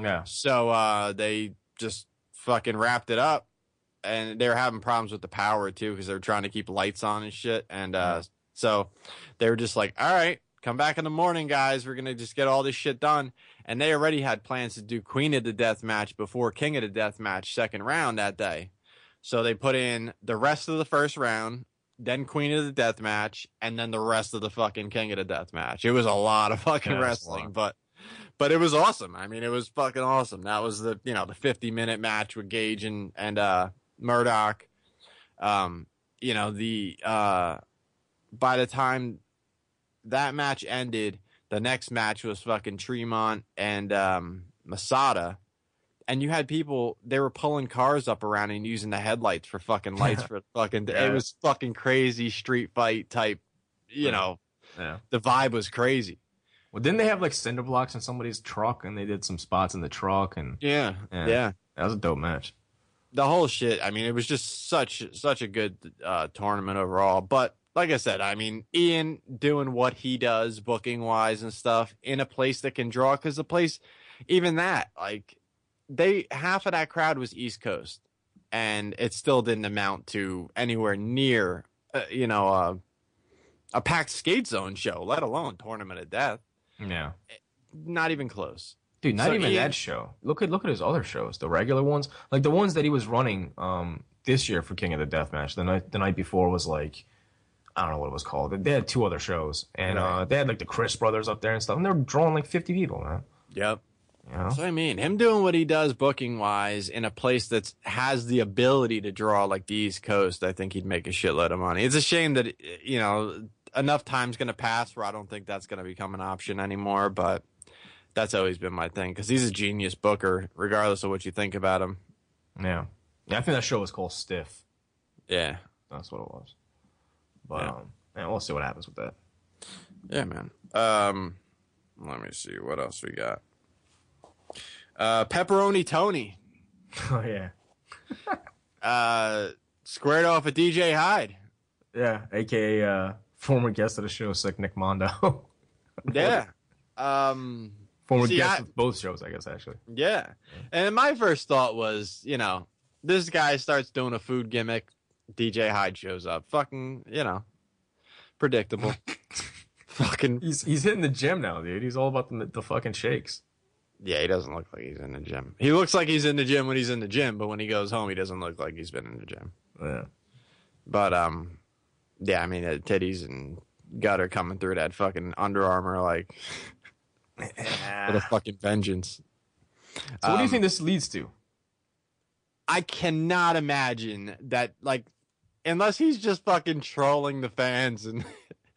yeah, So uh, they just fucking wrapped it up, and they were having problems with the power too because they were trying to keep lights on and shit. And uh, so they were just like, "All right, come back in the morning, guys. We're gonna just get all this shit done." And they already had plans to do Queen of the Death match before King of the Death match second round that day. So they put in the rest of the first round, then Queen of the Death match, and then the rest of the fucking King of the Death match. It was a lot of fucking Yeah, wrestling, but but it was awesome. I mean, it was fucking awesome. That was the you know the 50 minute match with Gage and and uh Murdoch. Um, you know the uh by the time that match ended, the next match was fucking Tremont and um Masada. And you had people they were pulling cars up around and using the headlights for fucking lights for fucking Yeah. it was fucking crazy street fight type you know, Yeah. the vibe was crazy. Well, didn't they have like cinder blocks in somebody's truck, and they did some spots in the truck, and Yeah. Yeah. Yeah. that was a dope match. The whole shit. I mean, it was just such such a good uh, tournament overall. But like I said, I mean, Ian doing what he does, booking wise and stuff, in a place that can draw. Because the place, even that, like they half of that crowd was East Coast, and it still didn't amount to anywhere near, uh, you know, uh, a packed skate zone show, let alone tournament of death. Yeah, Not even close. dude, not So even Ian- that show. Look at look at his other shows, the regular ones, like the ones that he was running um this year for King of the Death Match. The night the night before was like. I don't know what it was called. They had two other shows, and Right. uh, they had like the Chris brothers up there and stuff, and they were drawing like fifty people, man. Yep. You know? So I mean, him doing what he does booking wise in a place that has the ability to draw like the East Coast, I think he'd make a shitload of money. It's a shame that you know enough time's going to pass where I don't think that's going to become an option anymore. But that's always been my thing because he's a genius booker, regardless of what you think about him. Yeah, yeah. I think that show was called Stiff. Yeah, That's what it was. But Yeah. um, yeah, we'll see what happens with that. yeah, man. Um, let me see what else we got. Uh, pepperoni Tony oh yeah, uh, squared off with DJ Hyde. yeah. AKA uh, former guest of the show, Sick Nick Mondo. Yeah. Um. former See, guest I- of both shows, I guess. Actually, Yeah. And my first thought was, you know, this guy starts doing a food gimmick. DJ Hyde shows up. Fucking, you know, predictable. fucking, he's he's hitting the gym now, dude. He's all about the the fucking shakes. Yeah, he doesn't look like he's in the gym. He looks like he's in the gym when he's in the gym, but when he goes home, he doesn't look like he's been in the gym. Yeah, But, um, yeah, I mean, uh, titties and gut are coming through that fucking Under Armour like with a fucking vengeance. So what do you Um, think this leads to? I cannot imagine that like unless he's just fucking trolling the fans and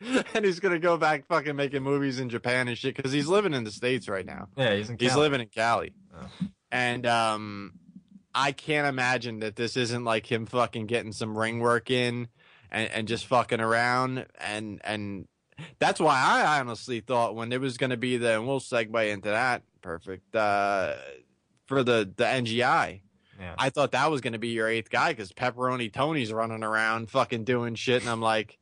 and he's gonna go back fucking making movies in Japan and shit because he's living in the states right now. Yeah, he's in. He's living in Cali, Oh. and um, I can't imagine that this isn't like him fucking getting some ring work in and and just fucking around and and that's why I honestly thought when it was gonna be the and we'll segue into that perfect uh for the the NGI. Yeah. I thought that was going to be your eighth guy because Pepperoni Tony's running around fucking doing shit. And I'm like,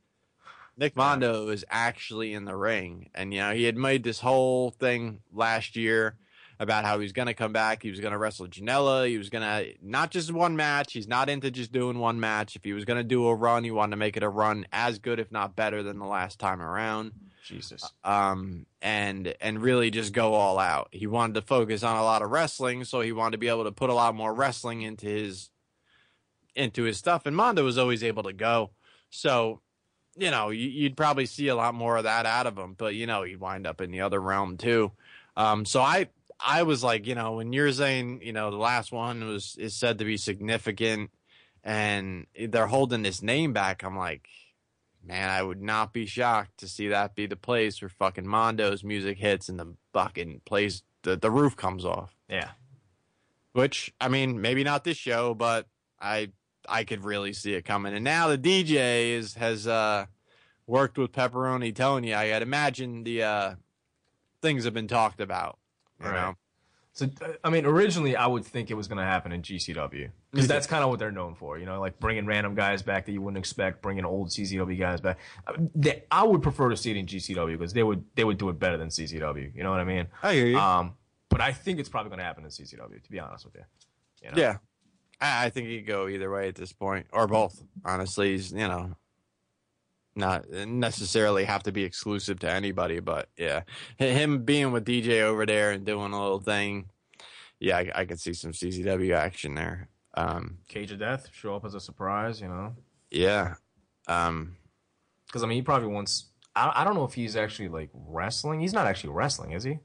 Nick Mondo is actually in the ring. And, you know, he had made this whole thing last year about how he's going to come back. He was going to wrestle Janela. He was going to not just one match. He's not into just doing one match. If he was going to do a run, he wanted to make it a run as good, if not better, than the last time around Jesus. um, and and really just go all out. He wanted to focus on a lot of wrestling, so he wanted to be able to put a lot more wrestling into his into his stuff. And Mondo was always able to go, so you know you, you'd probably see a lot more of that out of him. But you know he'd wind up in the other realm too. Um, so I I was like, you know, when you're saying you know the last one was is said to be significant, and they're holding his name back, I'm like. Man, I would not be shocked to see that be the place where fucking Mondo's music hits and the fucking place the, the roof comes off. Yeah. Which I mean, maybe not this show, but I I could really see it coming. And now the DJ is has uh worked with Pepperoni Tony. I had imagine the uh things have been talked about. You Right. know? So uh, I mean, originally I would think it was going to happen in GCW because that's kind of what they're known for. You know, like bringing random guys back that you wouldn't expect, bringing old CZW guys back. I would prefer to see it in GCW because they would they would do it better than CZW. You know what I mean? I hear you. Um, but I think it's probably going to happen in CZW. To be honest with you. you know? Yeah. I, think he could go either way at this point, or both. Honestly, he's you know not necessarily have to be exclusive to anybody, but yeah, him being with DJ over there and doing a little thing, yeah, I, I could see some CZW action there. Um, Cage of Death show up as a surprise, you know? yeah. Um, Because I mean, he probably wants. I, I don't know if he's actually like wrestling. He's not actually wrestling, is he?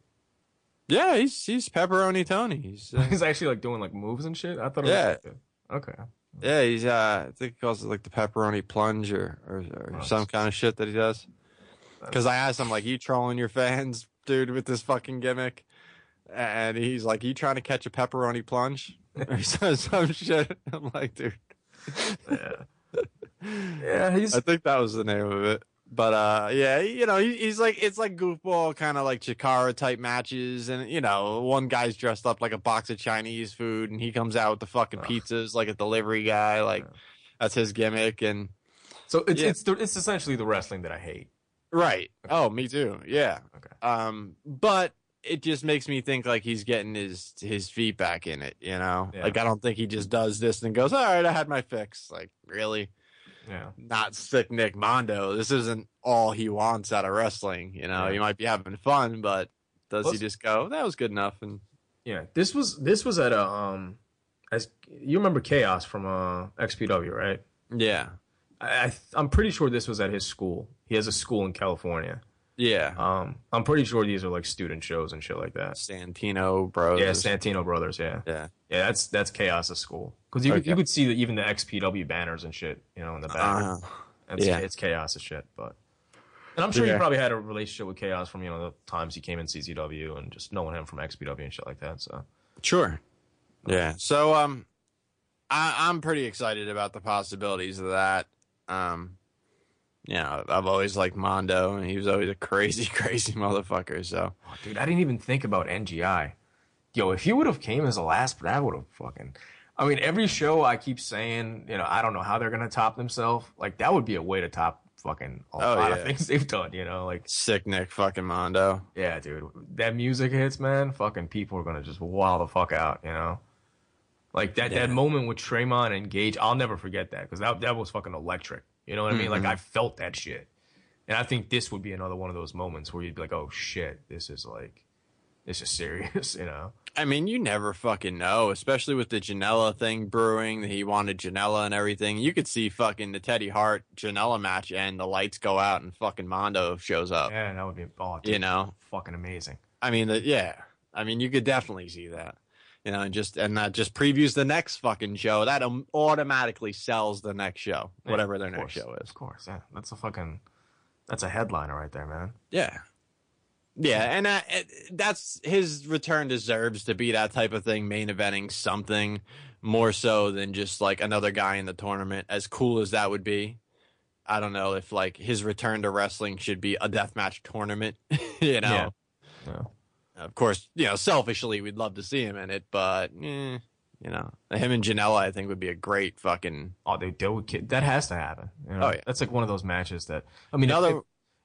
Yeah, he's he's pepperoni Tony. He's uh, He's actually like doing like moves and shit. I thought. It Yeah. Was, okay. yeah, he's uh, I think he calls it like the pepperoni plunge or or, or Nice. some kind of shit that he does. Because I asked him like, "You trolling your fans, dude, with this fucking gimmick?" And he's like, "You trying to catch a pepperoni plunge?" or he says some shit. I'm like, dude. Yeah. yeah, he's. I think that was the name of it. But uh, yeah, you know, he, he's like it's like goofball kind of like Chikara type matches, and you know, one guy's dressed up like a box of Chinese food, and he comes out with the fucking pizzas like a delivery guy, like that's his gimmick, and So it's Yeah. it's the, it's essentially the wrestling that I hate. right. Oh, me too. Yeah. Okay. Um, but it just makes me think like he's getting his his feet back in it. You know, Yeah. like I don't think he just does this and goes, all right, I had my fix. Like really. Yeah. not sick Nick Mondo. This isn't all he wants out of wrestling. You know, Yeah. he might be having fun, but does Plus- he just go, that was good enough? And Yeah. This was this was at a um, as you remember Kaos from uh XPW, right? yeah, I, I I'm pretty sure this was at his school. He has a school in California. Yeah, Um, I'm pretty sure these are like student shows and shit like that. Santino Bros. Yeah, Santino Brothers. Yeah, yeah, yeah. That's that's Kaos's school because you could, Okay. you could see the, even the XPW banners and shit, you know, in the back. Uh, It's, yeah. it's Kaos's shit, but. And I'm sure Yeah. he probably had a relationship with Kaos from you know the times he came in CZW and just knowing him from XPW and shit like that. So sure. Yeah. So um, I, I'm pretty excited about the possibilities of that. Um, you know, I've always liked Mondo, and he was always a crazy, crazy motherfucker. So Oh, dude, I didn't even think about NGI. Yo, if he would have came as a last, but that would have fucking. I mean, every show I keep saying, you know, I don't know how they're gonna top themselves. Like that would be a way to top fucking a Oh, lot yeah. of things they've done. You know, like sick Nick fucking Mondo. yeah, dude, that music hits, man. Fucking people are gonna just wow the fuck out. You know, like that that moment with Tremont and Gage, I'll never forget that because that that was fucking electric. You know what I mean? Like Mhm. I felt that shit, and I think this would be another one of those moments where you'd be like, oh shit, this is like, this is serious. You know. I mean, you never fucking know, especially with the Janela thing brewing. That he wanted Janela and everything. You could see fucking the Teddy Hart Janela match, and the lights go out, and fucking Mondo shows up. Yeah, that would be oh, dude, You know, fucking amazing. I mean, the, yeah. I mean, you could definitely see that. You know, and just and that just previews the next fucking show. That um, automatically sells the next show, Yeah, whatever their next course, show is. Of course, yeah. That's a fucking, that's a headliner right there, man. Yeah. Yeah, and uh, that's his return deserves to be that type of thing, main eventing something more so than just like another guy in the tournament. As cool as that would be, I don't know if like his return to wrestling should be a deathmatch tournament. you know, Yeah. Of course, you know, selfishly we'd love to see him in it, but eh, you know, him and Janela I think would be a great fucking Oh, they, ki- that has to happen. You know? Oh, yeah. That's like one of those matches that, I mean, if- Another-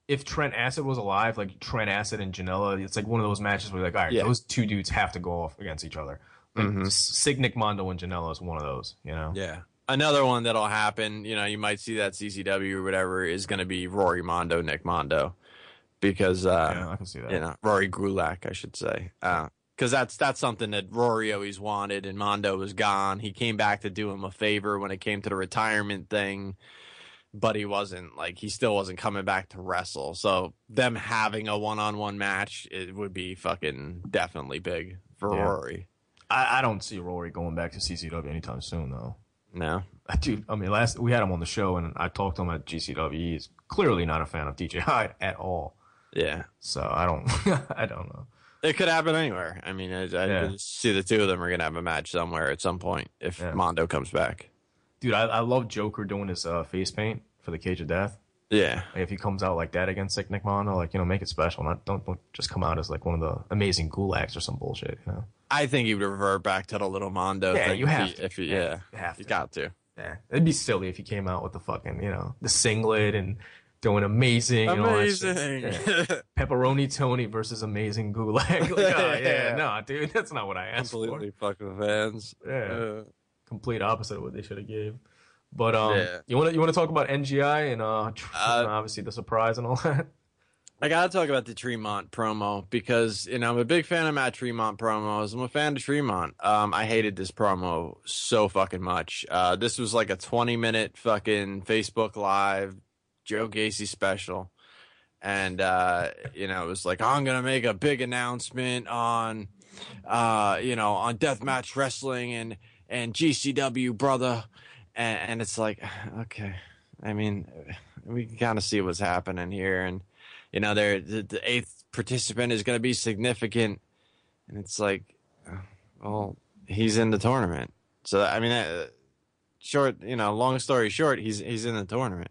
if, if Trent Acid was alive, like Trent Acid and Janela, it's like one of those matches where you're like, all right, Yeah. those two dudes have to go off against each other. Like, Mhm. Sick Nick Mondo and Janela is one of those, you know? Yeah. Another one that'll happen, you know, you might see that CZW or whatever is going to be Rory Mondo, Nick Mondo, because uh, Yeah, I can see that. you know Rory Gulak, I should say, because that's that's something that Rory always wanted, and Mondo was gone. He came back to do him a favor when it came to the retirement thing, but he wasn't like he still wasn't coming back to wrestle. So them having a one-on-one match it would be fucking definitely big for Yeah. Rory. I, I don't see Rory going back to CZW anytime soon, though. No, Dude, I mean, last we had him on the show, and I talked to him at GCW. He's clearly not a fan of DJ Hyde at all. Yeah. So I don't, I don't know. It could happen anywhere. I mean, I, I Yeah. see the two of them are gonna have a match somewhere at some point if Yeah. Mondo comes back. Dude, I, I love Joker doing his uh, face paint for the Cage of Death. Yeah, Like, if he comes out like that against Sick Nick Mondo, like you know, make it special. Not don't, don't just come out as like one of the amazing Gulaks or some bullshit. You know? I think he would revert back to the little Mondo. Yeah, thing you if have he- to. If he, Yeah, yeah, you have you got to. Yeah, it'd be silly if he came out with the fucking you know the singlet and doing amazing, and all that shit. Amazing. Yeah. Pepperoni Tony versus amazing Gulak. Like, oh, yeah, Yeah. no, dude, that's not what I asked Completely fuck with fans. for. Yeah, Uh, complete opposite of what they should have gave. But um, Yeah. you want to you want to talk about NGI and uh, Uh, obviously the surprise and all that. I gotta talk about the Tremont promo because you know I'm a big fan of Matt Tremont promos. I'm a fan of Tremont. Um, I hated this promo so fucking much. Uh, this was like a 20 minute fucking Facebook Live Joe Gacy special, and uh, you know it was like I'm gonna make a big announcement on, uh, you know, on Deathmatch Wrestling and and GCW brother, and, and it's like okay, I mean we can kind of see what's happening here. And you know, there the, the eighth participant is going to be significant, and it's like, well, he's in the tournament. So I mean, uh, short, you know, long story short, he's he's in the tournament.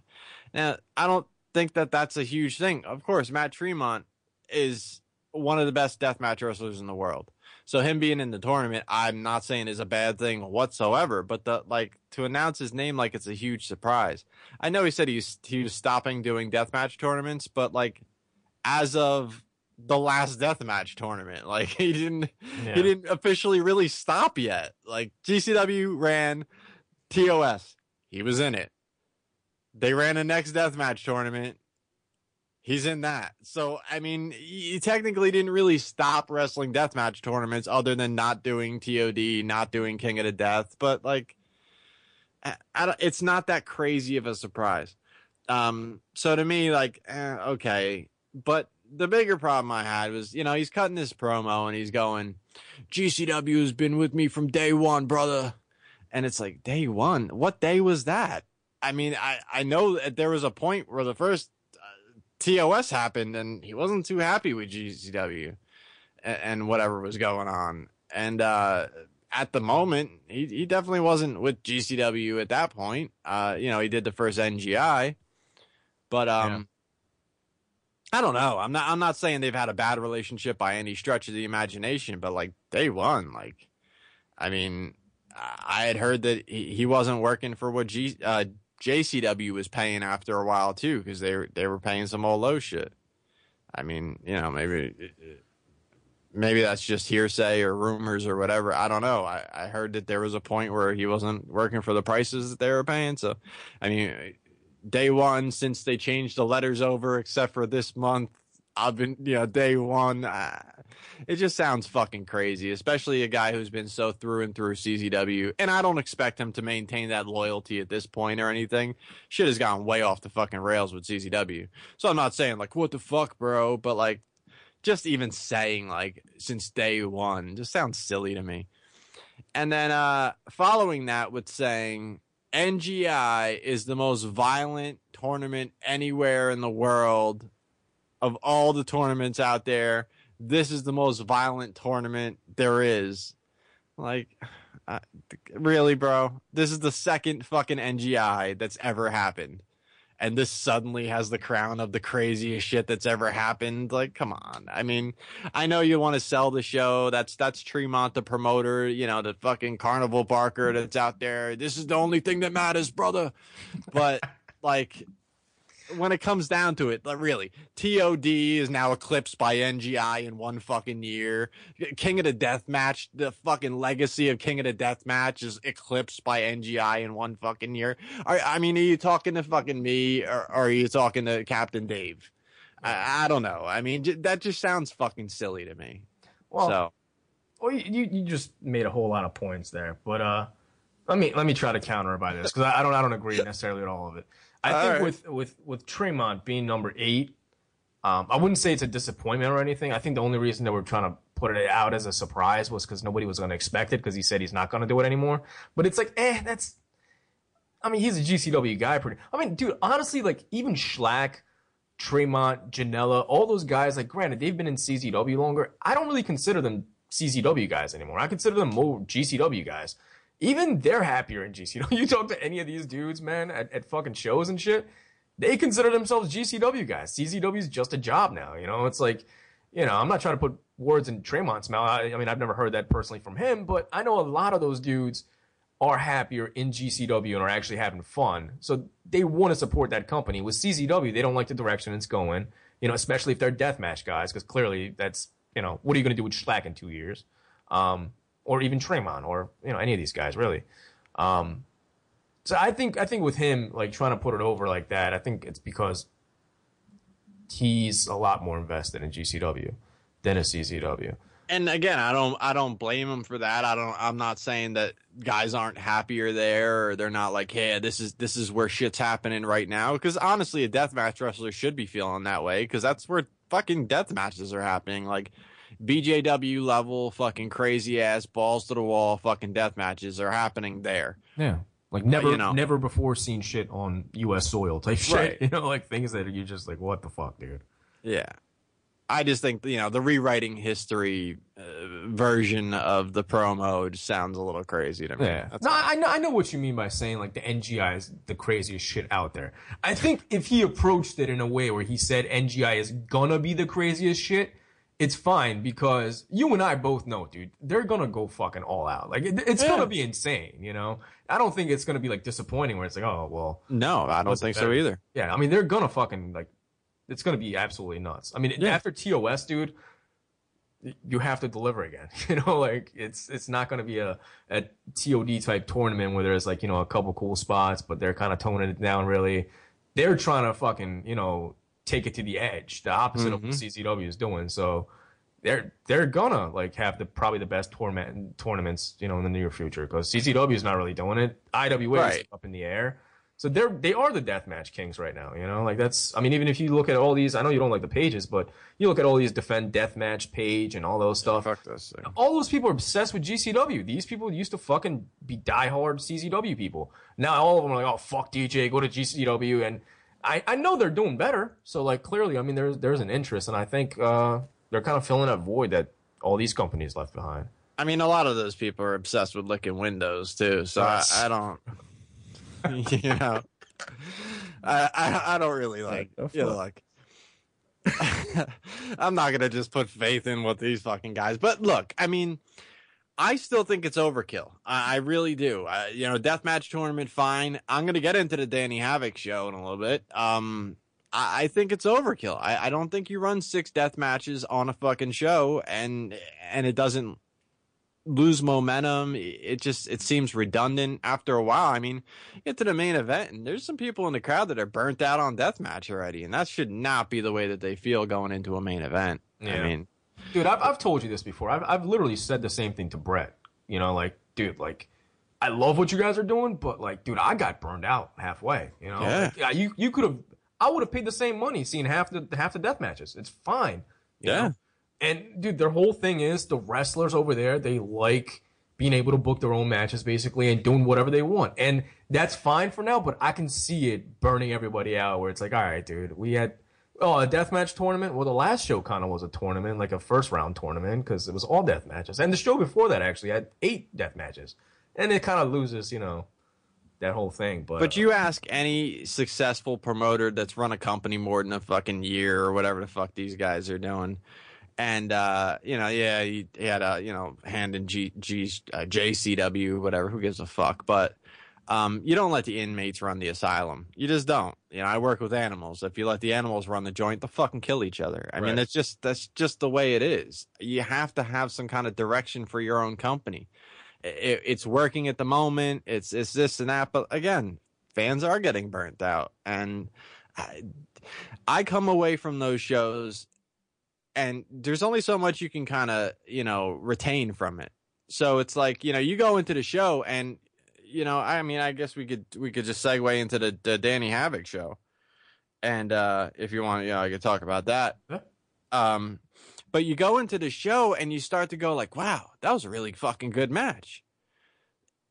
Now, I don't think that that's a huge thing. Of course, Matt Tremont is one of the best deathmatch wrestlers in the world. So him being in the tournament, I'm not saying is a bad thing whatsoever, but the like to announce his name like it's a huge surprise. I know he said he's he was stopping doing deathmatch tournaments, but like as of the last deathmatch tournament, like he didn't Yeah. he didn't officially really stop yet. Like GCW ran TOS, he was in it. They ran a next deathmatch tournament. He's in that. So, I mean, he technically didn't really stop wrestling deathmatch tournaments other than not doing TOD, not doing King of the Death. But, like, I, I it's not that crazy of a surprise. Um, so to me, like, eh, okay. But the bigger problem I had was, you know, he's cutting this promo and he's going, GCW has been with me from day one, brother. And it's like, day one? What day was that? I mean, I, I know that there was a point where the first uh, TOS happened and he wasn't too happy with GCW and, and whatever was going on. And uh, at the moment, he, he definitely wasn't with GCW at that point. Uh, you know, he did the first NGI, but um, I don't know. I'm not. I'm not saying they've had a bad relationship by any stretch of the imagination, but like day one, like, I mean, I had heard that he, he wasn't working for what G, uh, JCW was paying after a while too, because they were they were paying some old low shit. I mean, you know, maybe maybe that's just hearsay or rumors or whatever. I don't know. I, I heard that there was a point where he wasn't working for the prices that they were paying. So, I mean, day one since they changed the letters over, except for this month, I've been, you know, day one. Uh, it just sounds fucking crazy, especially a guy who's been so through and through CZW. And I don't expect him to maintain that loyalty at this point or anything. Shit has gone way off the fucking rails with CZW. So I'm not saying like, what the fuck, bro, but like, just even saying like since day one just sounds silly to me. And then uh following that with saying NGI is the most violent tournament anywhere in the world of all the tournaments out there. This is the most violent tournament there is. Like, uh, really, bro? This is the second fucking NGI that's ever happened. And this suddenly has the crown of the craziest shit that's ever happened. Like, come on. I mean, I know you want to sell the show. That's that's Tremont, the promoter. You know, the fucking Carnival Barker that's out there. This is the only thing that matters, brother. But like, when it comes down to it, really, TOD is now eclipsed by NGI in one fucking year. King of the Death Match, the fucking legacy of King of the Death Match is eclipsed by NGI in one fucking year. Are, I mean, are you talking to fucking me or, or are you talking to Captain Dave? I, I don't know. I mean, j- that just sounds fucking silly to me. Well, so, well, you, you you just made a whole lot of points there, but uh, let me let me try to counter by this because I, I don't I don't agree necessarily with all of it. I All think right. with with with Tremont being number eight, um, I wouldn't say it's a disappointment or anything. I think the only reason that we're trying to put it out as a surprise was because nobody was going to expect it because he said he's not going to do it anymore. But it's like, eh, that's. I mean, he's a GCW guy. Pretty. I mean, dude, honestly, like even Shlak, Tremont, Janela, all those guys. Like, granted, they've been in CZW longer. I don't really consider them CZW guys anymore. I consider them more GCW guys. Even they're happier in GCW. You talk to any of these dudes, man, at, at fucking shows and shit, they consider themselves GCW guys. CZW is just a job now. You know, it's like, you know, I'm not trying to put words in Tremont's mouth. I, I mean, I've never heard that personally from him, but I know a lot of those dudes are happier in GCW and are actually having fun. So they want to support that company. With CZW, they don't like the direction it's going, you know, especially if they're deathmatch guys, because clearly that's, you know, what are you going to do with Shlak in two years? Um, or even Tremont or, you know, any of these guys really. Um, so I think, I think with him, like trying to put it over like that, I think it's because he's a lot more invested in GCW than a CZW. and again, I don't I don't blame him for that. I don't I'm not saying that guys aren't happier there or they're not like, "Hey, this is this is where shit's happening right now." Because honestly, a deathmatch wrestler should be feeling that way because that's where fucking death matches are happening. Like BJW level fucking crazy ass balls to the wall fucking death matches are happening there. Yeah. Like never, you know. never before seen shit on U.S. soil type shit. Right. You know, like things that you're just like, what the fuck, dude? Yeah. I just think you know the rewriting history uh, version of the promo just sounds a little crazy to me. Yeah. That's No, I know, I know what you mean by saying like the NGI is the craziest shit out there. I think if he approached it in a way where he said NGI is gonna be the craziest shit, it's fine because you and I both know, dude, they're gonna go fucking all out. Like it, it's Yeah. gonna be insane, you know. I don't think it's gonna be like disappointing where it's like, oh well, no, I don't think better? so either. yeah. I mean, they're gonna fucking like, it's gonna be absolutely nuts. I mean, Yeah. after TOS, dude, you have to deliver again. You know, like it's it's not going to be a, a TOD type tournament where there's like you know a couple cool spots, but they're kind of toning it down. Really, they're trying to fucking you know take it to the edge, the opposite of what mm-hmm. CZW is doing. So they're they're gonna like have the probably the best tournament tournaments you know in the near future because CZW is not really doing it. IWA is up in the air. So they're they are the deathmatch kings right now, you know. Like that's I mean, even if you look at all these, I know you don't like the pages, but you look at all these defend deathmatch page and all those stuff. This thing. All those people are obsessed with GCW. These people used to fucking be diehard CZW people. Now all of them are like, oh fuck DJ, go to GCW, and I I know they're doing better. So like clearly, I mean, there's there's an interest, and I think uh, they're kind of filling that void that all these companies left behind. I mean, a lot of those people are obsessed with licking windows too. So I, Yes. I don't, you know, I, I I don't really like, you know, like. I'm not gonna just put faith in what these fucking guys. But look, I mean, I still think it's overkill. I, I really do. I, you know, deathmatch tournament, fine. I'm gonna get into the Danny Havoc show in a little bit. Um, I, I think it's overkill. I, I don't think you run six death matches on a fucking show and and it doesn't lose momentum. It just it seems redundant after a while. I mean, get to the main event and there's some people in the crowd that are burnt out on deathmatch already, and that should not be the way that they feel going into a main event. I mean, Dude, I've, I've told you this before. I've, I've literally said the same thing to Brett. You know, like, dude, like, I love what you guys are doing, but like, dude, I got burned out halfway. You know, Yeah. Like, yeah you you could have, I would have paid the same money seeing half the half the death matches. It's fine. Yeah. know? And dude, their whole thing is the wrestlers over there. They like being able to book their own matches basically and doing whatever they want. And that's fine for now, but I can see it burning everybody out where it's like, all right, dude, we had oh a deathmatch tournament. Well, the last show kind of was a tournament, like a first round tournament, because it was all death matches. And the show before that actually had eight death matches. And it kind of loses, you know, that whole thing. But But you ask any successful promoter that's run a company more than a fucking year or whatever the fuck these guys are doing, and uh, you know, yeah, he, he had a you know hand in G, G uh, JCW, whatever. Who gives a fuck? But um, you don't let the inmates run the asylum. You just don't. You know, I work with animals. If you let the animals run the joint, they'll fucking kill each other. I mean, that's just that's just the way it is. You have to have some kind of direction for your own company. It, it's working at the moment. It's it's this and that, but again, fans are getting burnt out, and I, I come away from those shows, and there's only so much you can kind of you know retain from it. So it's like you know you go into the show, and you know I mean I guess we could we could just segue into the, the Danny Havoc show, and uh if you want, you know I could talk about that. Yeah. Um, but you go into the show and you start to go like, wow, that was a really fucking good match.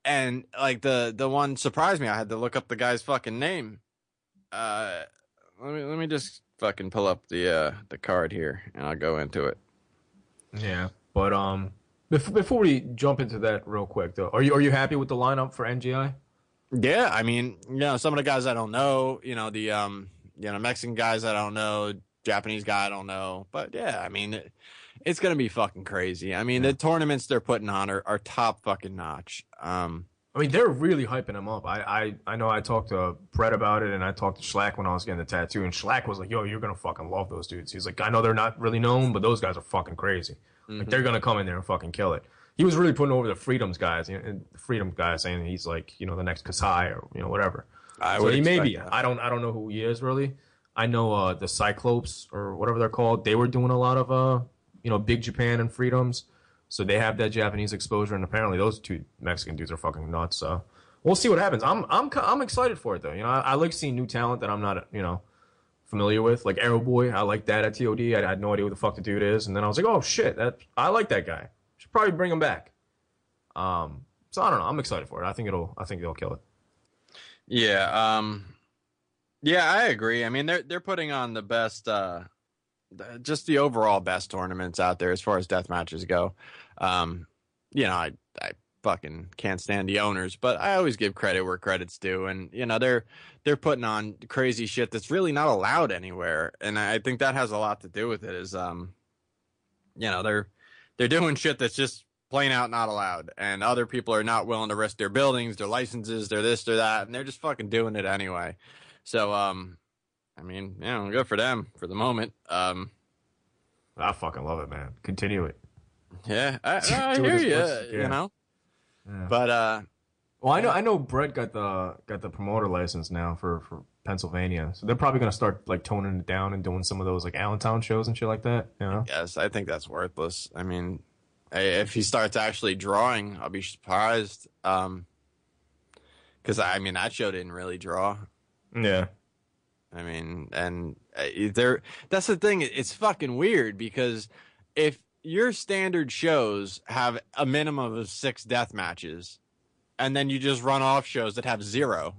And like the the one surprised me. I had to look up the guy's fucking name. Uh, let me let me just fucking pull up the uh the card here and I'll go into it. Yeah, but um, before, before we jump into that real quick though, are you are you happy with the lineup for NGI? Yeah, I mean, you know, some of the guys I don't know, you know, the um, you know, Mexican guys I don't know, Japanese guy I don't know, but yeah, I mean, it, it's gonna be fucking crazy. I mean, the tournaments they're putting on are, are top fucking notch. Um, I mean, they're really hyping him up. I, I, I know I talked to Brett about it, and I talked to Shlak when I was getting the tattoo, and Shlak was like, "Yo, you're gonna fucking love those dudes." He's like, "I know they're not really known, but those guys are fucking crazy. Like they're gonna come in there and fucking kill it." He was really putting over the Freedoms guys, you know, and the Freedom guy, saying he's like, you know, the next Kasai or you know whatever. I so would he may be. that. I don't, I don't know who he is really, I know uh, the Cyclopes or whatever they're called. They were doing a lot of uh, you know, Big Japan and Freedoms, so they have that Japanese exposure. And apparently, those two Mexican dudes are fucking nuts. So we'll see what happens. I'm I'm I'm excited for it though. You know, I, I like seeing new talent that I'm not you know familiar with, like Arrow Boy. I like that at TOD. I, I had no idea what the fuck the dude is, and then I was like, oh shit, that I like that guy. Should probably bring him back. Um, so I don't know. I'm excited for it. I think it'll. I think they'll kill it. Yeah. Um. Yeah, I agree. I mean, they're they're putting on the best, uh, just the overall best tournaments out there as far as death matches go. Um, you know, I I fucking can't stand the owners, but I always give credit where credit's due, and you know they're they're putting on crazy shit that's really not allowed anywhere, and I think that has a lot to do with it. Is um, you know they're they're doing shit that's just plain out not allowed, and other people are not willing to risk their buildings, their licenses, their this, their that, and they're just fucking doing it anyway. So um, I mean, you know, good for them for the moment. Um, I fucking love it, man. Continue it. yeah, I, I hear you. much- You know, Yeah. but uh, Well, I know I know Brett got the got the promoter license now for for Pennsylvania, so they're probably gonna start like toning it down and doing some of those like Allentown shows and shit like that. You know? yes, I think that's worthless. I mean, if he starts actually drawing, I'll be surprised. Um, because I mean that show didn't really draw. Yeah. I mean, and uh, there that's the thing. It's fucking weird because if your standard shows have a minimum of six death matches, and then you just run off shows that have zero,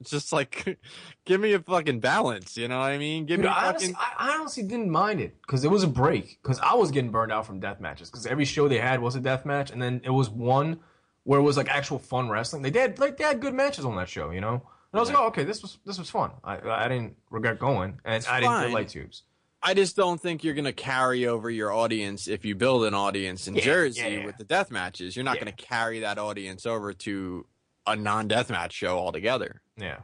it's just like, give me a fucking balance. You know what I mean? Give Dude, me I, fucking. honestly, I honestly didn't mind it because it was a break. Because I was getting burned out from death matches. Because every show they had was a death match, and then it was one where it was like actual fun wrestling. They did like they had good matches on that show, you know. And I was like, oh, okay, this was this was fun. I I didn't regret going, and I didn't fine. get light tubes. I just don't think you're gonna carry over your audience if you build an audience in Yeah, Jersey yeah, yeah. with the death matches. You're not Yeah. gonna carry that audience over to a non-death match show altogether. Yeah,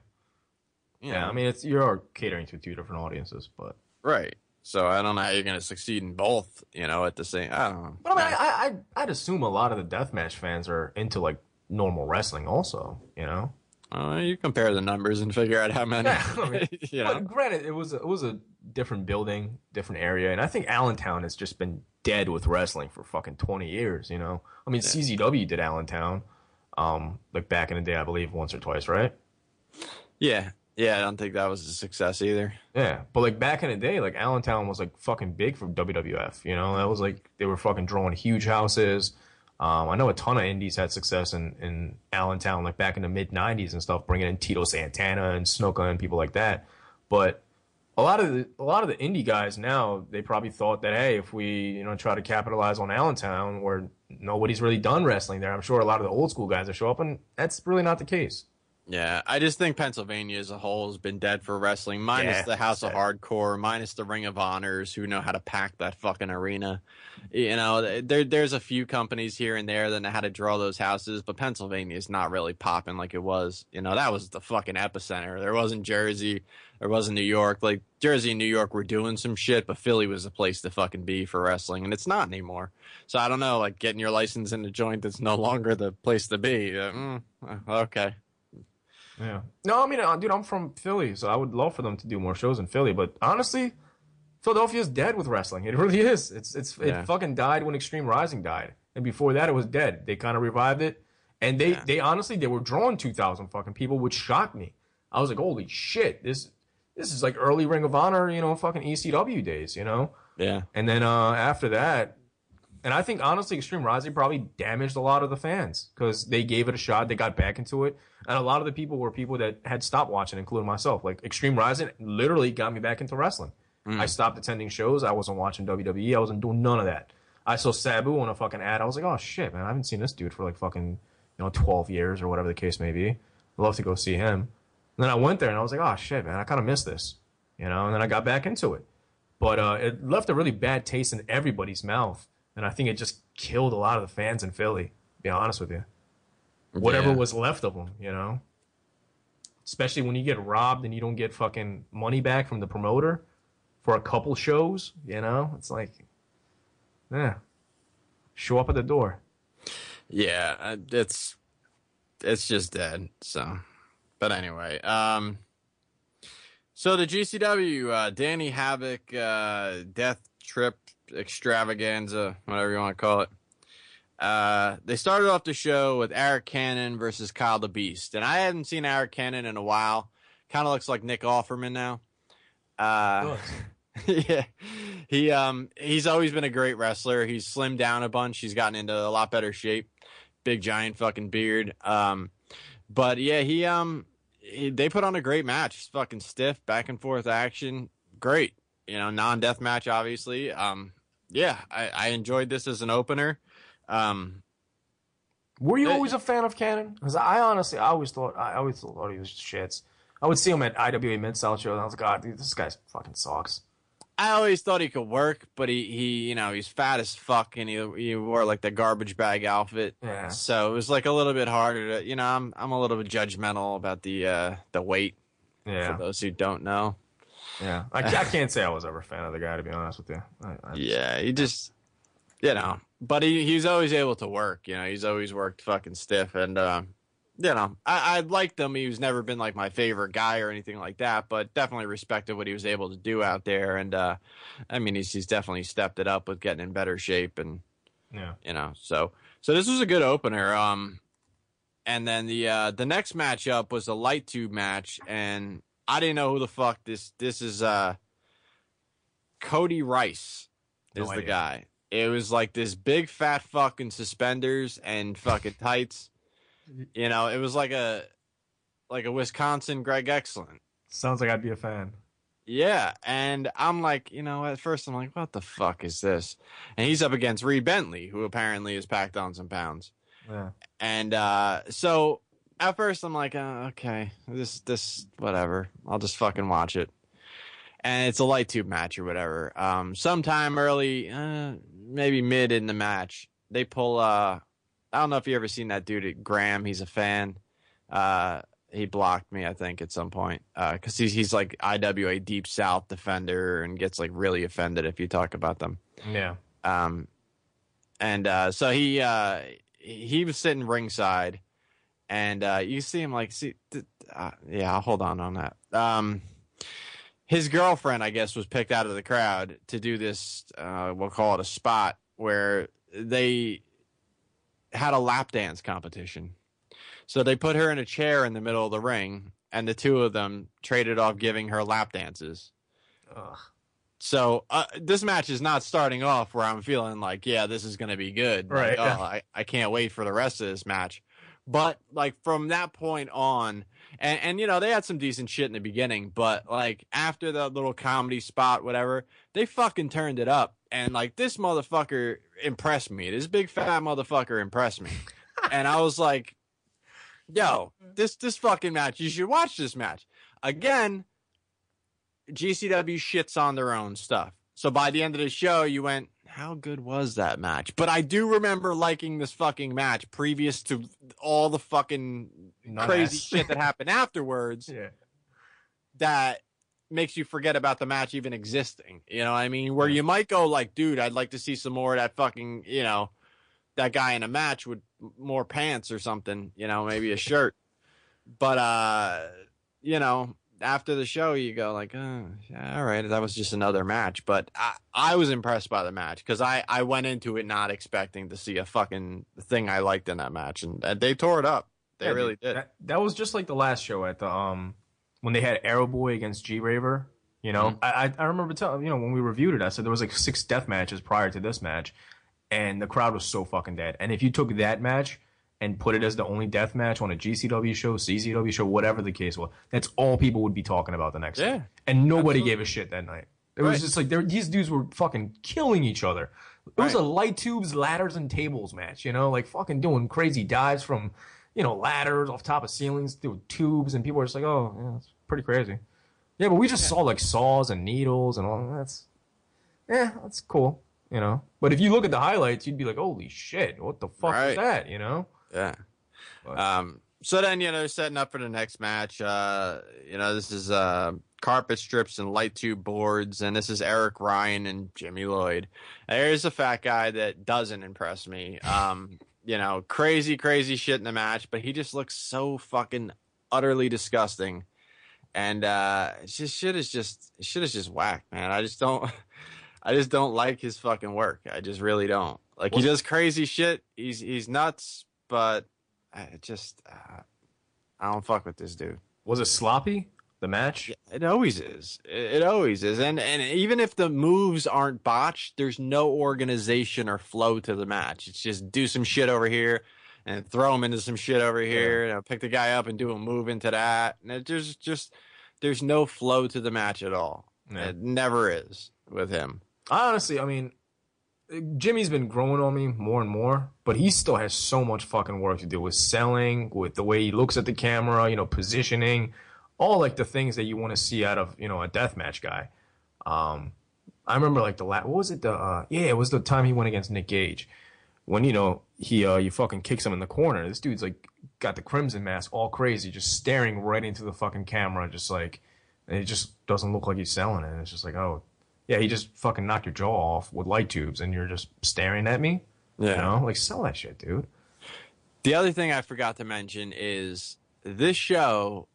yeah. I mean, it's you're catering to two different audiences, but Right. So I don't know how you're going to succeed in both, you know, at the same. I don't know. but I mean, I, I I'd- I'd assume a lot of the deathmatch fans are into like normal wrestling, also. You know. Uh, you compare the numbers and figure out how many. Yeah, I mean, you know. Granted, it was a, it was a different building, different area, and I think Allentown has just been dead with wrestling for fucking twenty years. You know, I mean, CZW did Allentown, um, like back in the day, I believe once or twice, right? Yeah. Yeah. I don't think that was a success either. Yeah, but like back in the day, like Allentown was like fucking big for WWF. You know, that was like they were fucking drawing huge houses. Um, I know a ton of indies had success in, in Allentown, like back in the mid '90s and stuff, bringing in Tito Santana and Snuka and people like that. But a lot of the a lot of the indie guys now, they probably thought that hey, if we you know try to capitalize on Allentown, where nobody's really done wrestling there, I'm sure a lot of the old school guys will show up, and that's really not the case. Yeah. I just think Pennsylvania as a whole has been dead for wrestling, minus Yeah, the House of. Hardcore, minus the Ring of Honors who know how to pack that fucking arena. You know, there there's a few companies here and there that know how to draw those houses, but Pennsylvania is not really popping like it was. You know, that was the fucking epicenter. There wasn't Jersey, there wasn't New York. Like Jersey and New York were doing some shit, but Philly was the place to fucking be for wrestling, and it's not anymore. So I don't know, like getting your license in a joint that's no longer the place to be. Uh, mm, okay. Yeah. No, I mean, uh, dude, I'm from Philly, so I would love for them to do more shows in Philly. But honestly, Philadelphia's dead with wrestling. It really is. It's it's Yeah. it fucking died when Extreme Rising died, and before that, it was dead. They kind of revived it, and they Yeah. they honestly they were drawing two thousand fucking people, which shocked me. I was like, holy shit, this this is like early Ring of Honor, you know, fucking ECW days, you know. Yeah. And then uh, after that, and I think honestly, Extreme Rising probably damaged a lot of the fans because they gave it a shot, they got back into it, and a lot of the people were people that had stopped watching, including myself. Like Extreme Rising literally got me back into wrestling. I stopped attending shows. I wasn't watching WWE. I wasn't doing none of that. I saw Sabu on a fucking ad. I was like, oh shit, man, I haven't seen this dude for like fucking you know twelve years or whatever the case may be. I'd love to go see him. And then I went there and I was like, oh shit, man, I kind of missed this, you know. And then I got back into it but uh, it left a really bad taste in everybody's mouth, and I think it just killed a lot of the fans in Philly. To be honest with you, whatever Yeah. was left of them, you know. Especially when you get robbed and you don't get fucking money back from the promoter for a couple shows, you know, it's like, yeah, show up at the door. Yeah, uh, it's it's just dead. So, but anyway, um, So the GCW, uh, Danny Havoc, uh, Death Trip Extravaganza, whatever you want to call it. Uh, they started off the show with Eric Cannon versus Kyle the Beast, and I hadn't seen Eric Cannon in a while. Kind of looks like Nick Offerman now. Uh, yeah, he um he's always been a great wrestler. He's slimmed down a bunch. He's gotten into a lot better shape. Big giant fucking beard. Um, but yeah, he um he, they put on a great match. It's fucking stiff, back and forth action. Great, you know, non-death match, obviously. Um, yeah, I, I enjoyed this as an opener. Um, Were you Uh, always a fan of Cannon? Because I honestly, I always thought, I always thought he was shits. I would see him at IWA Mid South shows, and I was like, God, dude, this guy fucking sucks. I always thought he could work, but he, he you know, he's fat as fuck and he, he wore like the garbage bag outfit. Yeah. So it was like a little bit harder to, you know, I'm, I'm a little bit judgmental about the, uh, the weight Yeah, for those who don't know. Yeah. I, I can't say I was ever a fan of the guy, to be honest with you. I, I, Yeah. He just, you know, but he, he was always able to work, you know, he's always worked fucking stiff and, um, you know, I, I liked him. He was never been like my favorite guy or anything like that, but definitely respected what he was able to do out there. And, uh, I mean, he's, he's definitely stepped it up with getting in better shape and, Yeah. you know so so this was a good opener um and then the uh the next matchup was a light tube match and i didn't know who the fuck this this is uh cody rice No is the guy it was like this big fat fucking suspenders and fucking tights you know it was like a like a wisconsin greg excellent Sounds like I'd be a fan. yeah, and I'm like, you know, at first I'm like, what the fuck is this? And he's up against Reed Bentley, who apparently has packed on some pounds. Yeah. And uh, so at first I'm like, uh, okay, this this whatever. I'll just fucking watch it. And it's a light tube match or whatever. Um, sometime early, uh, maybe mid in the match, they pull. Uh, I don't know if you ever seen that dude Graham. He's a fan. Uh, he blocked me, I think, at some point because he's he's like IWA Deep South defender and gets like really offended if you talk about them. Yeah. Um, and uh, so he uh, he was sitting ringside, and uh, you see him like see, uh, yeah, I'll hold on on that. Um, his girlfriend, I guess, was picked out of the crowd to do this. Uh, we'll call it a spot where they had a lap dance competition. So they put her in a chair in the middle of the ring, and the two of them traded off giving her lap dances. Ugh. So uh, this match is not starting off where I'm feeling like, yeah, this is going to be good. Like, Right. oh, I, I can't wait for the rest of this match. But like from that point on, and, and you know they had some decent shit in the beginning, but like after the little comedy spot, whatever, they fucking turned it up. And like this motherfucker impressed me. This big fat motherfucker impressed me. and I was like, yo, mm-hmm. this this fucking match, you should watch this match. Again, GCW shits on their own stuff. So by the end of the show, you went, how good was that match? But I do remember liking this fucking match previous to all the fucking None crazy ass. shit that happened afterwards Yeah. that makes you forget about the match even existing. You know what I mean? Where you might go like, dude, I'd like to see some more of that fucking, you know, that guy in a match with more pants or something, you know, maybe a shirt. But uh, you know, after the show you go like, oh, yeah, all right, that was just another match. But I, I was impressed by the match because I, I went into it not expecting to see a fucking thing I liked in that match, and, and they tore it up. They Yeah, really did. That, that was just like the last show at the um when they had Aero Boy against G Raver. You know, Mhm. I I I remember telling you know when we reviewed it, I said there was like six death matches prior to this match, and the crowd was so fucking dead. And if you took that match and put it as the only death match on a GCW show, CCW show, whatever the case was, that's all people would be talking about the next Yeah, night. And nobody absolutely. gave a shit that night. It was just like these dudes were fucking killing each other. It was a light tubes, ladders, and tables match. You know, like fucking doing crazy dives from, you know, ladders off top of ceilings through tubes, and people were just like, "Oh, yeah, it's pretty crazy." Yeah, but we just saw like saws and needles and all. That's, yeah, that's cool. You know, but if you look at the highlights, you'd be like, "Holy shit, what the fuck Right. is that?" You know? Yeah. Um, so then, you know, setting up for the next match. Uh, you know, this is uh, carpet strips and light tube boards, and this is Eric Ryan and Jimmy Lloyd. There's a fat guy that doesn't impress me. Um, you know, crazy, crazy shit in the match, but he just looks so fucking utterly disgusting. and uh, just shit is just shit is just whack, man. I just don't, I just don't like his fucking work. I just really don't. Like he does crazy shit. He's he's nuts, but I just uh, I don't fuck with this dude. Was it sloppy? The match? It always is. It, it always is. And and even if the moves aren't botched, there's no organization or flow to the match. It's just do some shit over here and throw him into some shit over here. You know, pick the guy up and do a move into that. And it, there's just there's no flow to the match at all. Yeah. It never is with him. I Honestly, I mean, Jimmy's been growing on me more and more, but he still has so much fucking work to do with selling, with the way he looks at the camera, you know, positioning, all like the things that you want to see out of you know a deathmatch guy. Um, I remember like the last, what was it? The uh, yeah, it was the time he went against Nick Gage when you know he uh you fucking kicks him in the corner. This dude's like got the crimson mask, all crazy, just staring right into the fucking camera, just like, and it just doesn't look like he's selling it. It's just like, oh, yeah, he just fucking knocked your jaw off with light tubes, and you're just staring at me. Yeah. You know, like sell that shit, dude. The other thing I forgot to mention is this show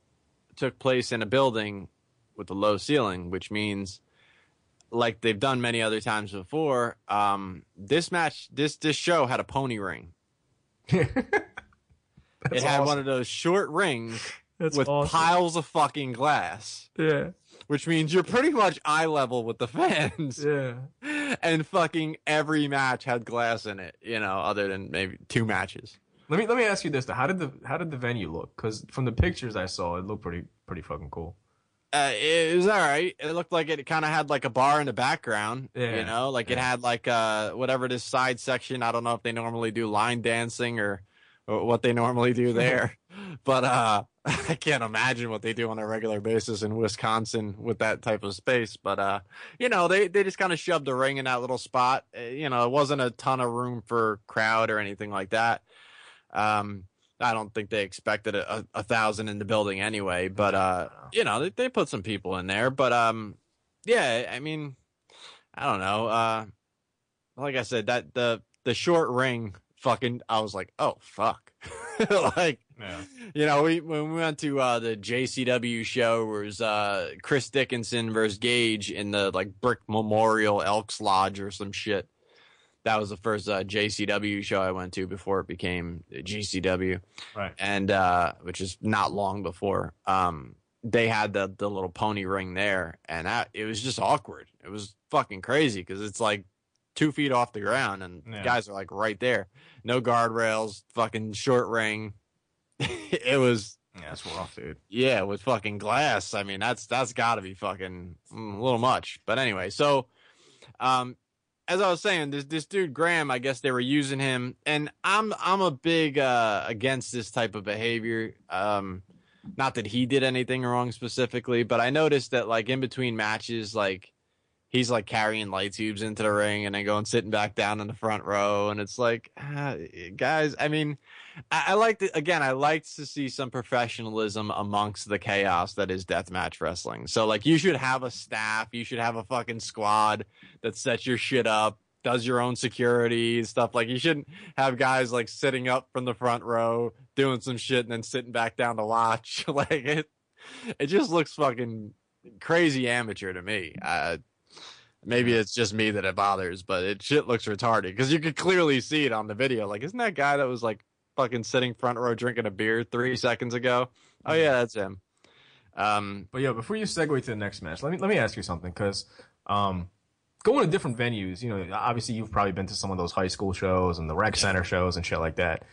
took place in a building with a low ceiling, which means, like they've done many other times before, um, this match, this this show had a pony ring. It had awesome. one of those short rings That's with awesome. piles of fucking glass, Yeah, which means you're pretty much eye level with the fans. yeah. And fucking every match had glass in it, you know, other than maybe two matches. Let me let me ask you this: though. How did the how did the venue look? Because from the pictures I saw, it looked pretty pretty fucking cool. uh, it was all right. It looked like it kind of had like a bar in the background. Yeah, You know, like it had like uh whatever this side section. I don't know if they normally do line dancing or, or what they normally do there, but uh I can't imagine what they do on a regular basis in Wisconsin with that type of space. But uh, you know, they they just kind of shoved the ring in that little spot. Uh, You know, it wasn't a ton of room for crowd or anything like that. Um. I don't think they expected a, a, a thousand in the building anyway, but uh, you know, they, they put some people in there. But um, yeah, I mean, I don't know. Uh, like I said, that the the short ring, fucking, I was like, oh fuck, like Yeah. you know, we when we went to uh, the JCW show, where it was uh, Chris Dickinson versus Gage in the like Brick Memorial Elks Lodge or some shit. That was the first uh, JCW show I went to before it became GCW Right. and uh which is not long before um they had the the little pony ring there and that it was just awkward it was fucking crazy because it's like two feet off the ground and the guys are like right there no guardrails fucking short ring it was Yeah, that's rough, dude. yeah with fucking glass i mean that's that's gotta be fucking mm, a little much but anyway so um as I was saying, this this dude Graham, I guess they were using him, and I'm I'm a big uh, against this type of behavior. Um, not that he did anything wrong specifically, but I noticed that like in between matches, like he's like carrying light tubes into the ring and then going sitting back down in the front row, and it's like, ah, guys, I mean, I, I like to again, I liked to see some professionalism amongst the chaos that is deathmatch wrestling. So like, you should have a staff, you should have a fucking squad that sets your shit up, does your own security stuff. Like, you shouldn't have guys like sitting up from the front row doing some shit and then sitting back down to watch. like it, it just looks fucking crazy amateur to me. Uh, maybe it's just me that it bothers, but it shit looks retarded because you could clearly see it on the video. Like, isn't that guy that was like fucking sitting front row drinking a beer three seconds ago? Oh yeah, that's him. Um, But yeah, before you segue to the next match, let me let me ask you something because um, going to different venues, you know, obviously you've probably been to some of those high school shows and the rec center shows and shit like that.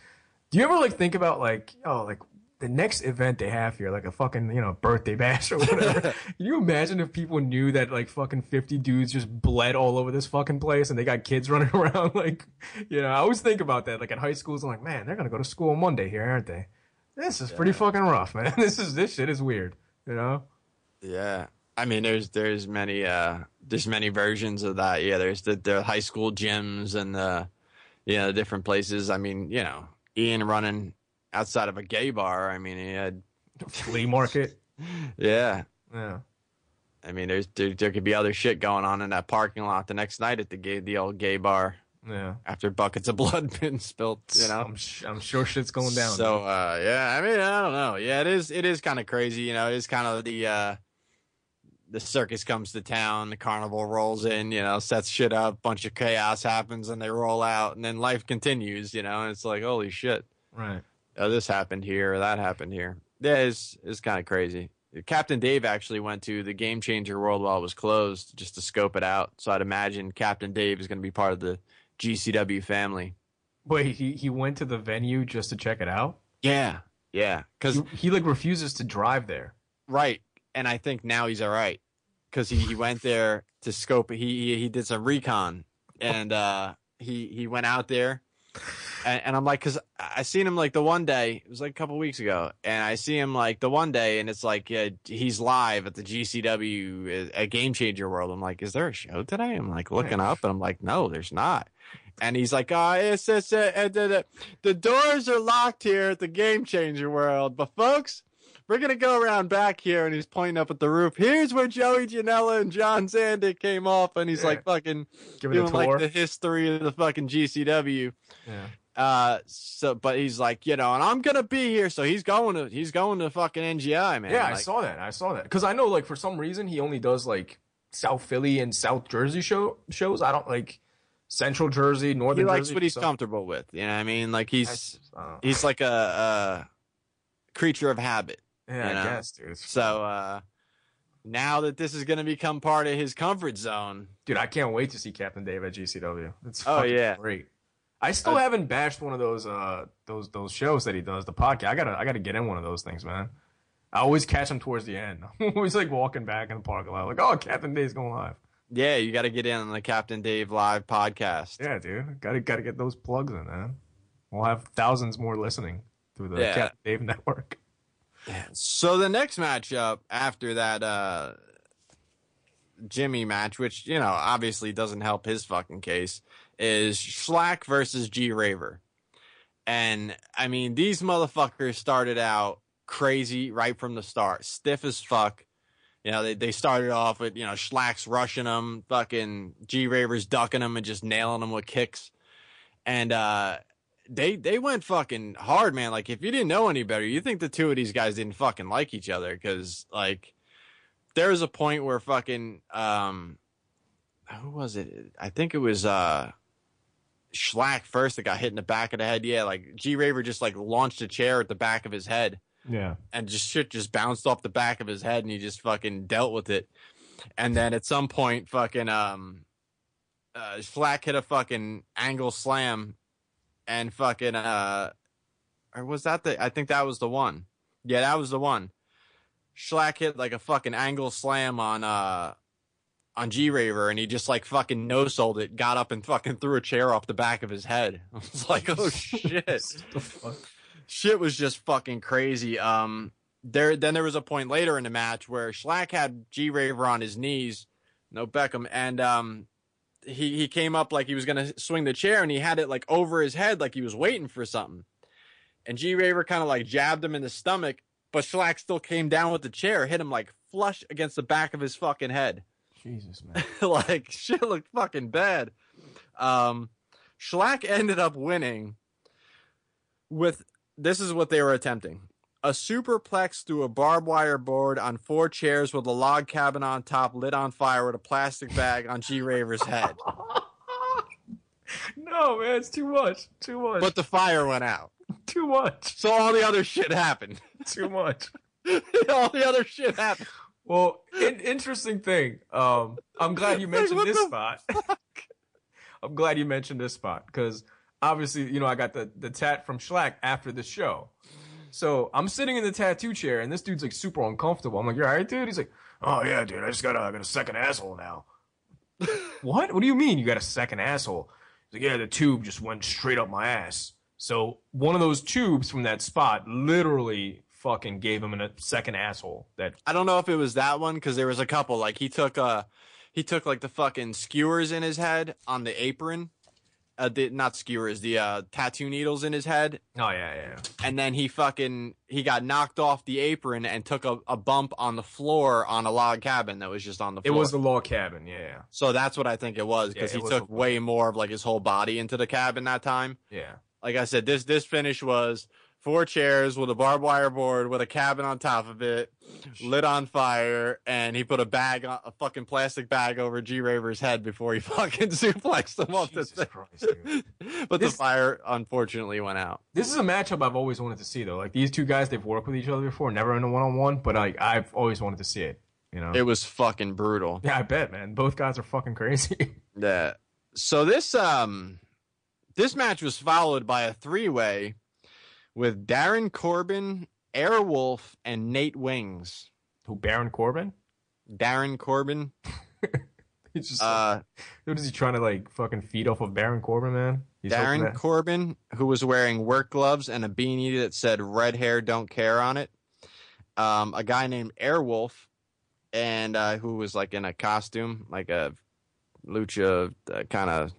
Do you ever like think about like oh like the next event they have here, like a fucking you know birthday bash or whatever? Can you imagine if people knew that like fucking fifty dudes just bled all over this fucking place and they got kids running around? Like, you know, I always think about that. Like at high schools, I'm like, man, they're gonna go to school on Monday here, aren't they? This is pretty fucking rough, man. This is this shit is weird. You know? Yeah. I mean, there's there's many uh there's many versions of that. Yeah, there's the, the high school gyms and the you know different places. I mean, you know, Ian running outside of a gay bar. I mean, he had Flea market. yeah. Yeah. I mean, there's there, there could be other shit going on in that parking lot the next night at the gay the old gay bar. Yeah. after buckets of blood been spilled. You know, I'm, sh- I'm sure shit's going down. So uh, yeah, I mean, I don't know. Yeah, it is. It is kind of crazy. You know, it is kind of the uh, the circus comes to town, the carnival rolls in. You know, sets shit up, bunch of chaos happens, and they roll out, and then life continues. You know, and it's like holy shit, right. Oh, this happened here, or that happened here. Yeah, it's it's kind of crazy. Captain Dave actually went to the Game Changer World while it was closed just to scope it out. So I'd imagine Captain Dave is going to be part of the GCW family. Wait, he, he went to the venue just to check it out? Yeah, yeah, because He, he like refuses to drive there. Right. And I think now he's all right because he, he went there to scope. He, he he did some recon and uh, he he went out there. And, and I'm like, because I seen him like the one day, it was like a couple weeks ago, and I see him like the one day, and it's like he's live at the GCW at Game Changer World. I'm like, is there a show today? I'm like looking up, and I'm like, no, there's not. And he's like, oh, it's, it's, uh, uh, the, the, doors are locked here at the Game Changer World, but folks, we're gonna go around back here, and he's pointing up at the roof. Here's where Joey Janela and John Zandig came off, and he's Yeah. like fucking Give it a doing tour. like the history of the fucking GCW. yeah. Uh, so but he's like, you know, and I'm gonna be here, so he's going to he's going to fucking NGI, man. Yeah, I saw that. I saw that because I know like for some reason he only does like South Philly and South Jersey show shows. I don't like Central Jersey, Northern. Jersey. He likes Jersey. what he's so- comfortable with. You know what I mean? Like he's just- I don't know. he's like a, a creature of habit. yeah, you know. I guess, dude. So uh now that this is gonna become part of his comfort zone, Dude, I can't wait to see Captain Dave at GCW. It's Oh, yeah. great. I still Uh, haven't bashed one of those uh those those shows that he does, the podcast. I gotta I gotta get in one of those things, man. I always catch him towards the end. I'm always like walking back in the parking lot, like, oh, Captain Dave's going live. yeah, you got to get in on the Captain Dave live podcast. Yeah, dude, gotta gotta get those plugs in, man. We'll have thousands more listening through the Yeah. Captain Dave network. So the next matchup after that uh Jimmy match, which you know obviously doesn't help his fucking case, is Shlak versus G Raver. And I mean, these motherfuckers started out crazy right from the start, stiff as fuck. You know, they, they started off with, you know, Shlak's rushing them, fucking G Raver's ducking them and just nailing them with kicks. And uh they they went fucking hard, man. Like if you didn't know any better, you think the two of these guys didn't fucking like each other because like there was a point where fucking um who was it? I think it was uh Shlak first that got hit in the back of the head. Yeah, like G Raver just like launched a chair at the back of his head Yeah. and just shit just bounced off the back of his head and he just fucking dealt with it. And then at some point fucking um uh Flack hit a fucking angle slam and fucking uh or was that the I think that was the one. Yeah, that was the one. Shlak hit like a fucking angle slam on uh on G Raver and he just like fucking no sold it, got up and fucking threw a chair off the back of his head. I was like, oh shit the fuck? shit was just fucking crazy. Um, there then there was a point later in the match where Shlak had G Raver on his knees, no Beckham, and um, he he came up like he was gonna swing the chair, and he had it like over his head, like he was waiting for something. And G Raver kind of like jabbed him in the stomach, but Shlak still came down with the chair, hit him like flush against the back of his fucking head. Jesus, man. like shit looked fucking bad. Um, Shlak ended up winning with this is what they were attempting: a superplex through a barbed wire board on four chairs with a log cabin on top, lit on fire with a plastic bag on G Raver's head. no, man, it's too much. Too much. But the fire went out, too much. so all the other shit happened. Too much. all the other shit happened. Well, in, interesting thing. Um, I'm glad you mentioned what this spot. I'm glad you mentioned this spot because obviously, you know, I got the the tat from Shlak after the show. So I'm sitting in the tattoo chair, and this dude's like super uncomfortable. I'm like, you're all right, dude?" He's like, "Oh yeah, dude. I just got a, I got a second asshole now." what? What do you mean you got a second asshole? He's like, "Yeah, the tube just went straight up my ass." So one of those tubes from that spot literally fucking gave him a second asshole. That I don't know if it was that one because there was a couple. Like he took uh he took like the fucking skewers in his head on the apron, uh, the, not skewers, the uh, tattoo needles in his head, Oh yeah, yeah. and then he fucking he got knocked off the apron and took a, a bump on the floor on a log cabin that was just on the floor. It was the log cabin. Yeah, so that's what I think it was because Yeah, he was took way more of like his whole body into the cabin that time. yeah. Like I said, this this finish was four chairs with a barbed wire board with a cabin on top of it, lit on fire, and he put a bag, on, a fucking plastic bag over G Raver's head before he fucking suplexed him off the thing. Christ. But This- the fire unfortunately went out. This is a matchup I've always wanted to see though. Like these two guys, they've worked with each other before, never in a one on one, but like I've always wanted to see it. You know? It was fucking brutal. yeah, I bet, man. Both guys are fucking crazy. Yeah. So this um this match was followed by a three way with Darren Corbin, Airwolf, and Nate Wings. Who Baron Corbin? Darren Corbin. He's just Uh what is he trying to like fucking feed off of Baron Corbin, man? He's Darren that- Corbin, who was wearing work gloves and a beanie that said "Red hair, don't care" on it. Um, a guy named Airwolf, and uh, who was like in a costume, like a lucha uh, kind of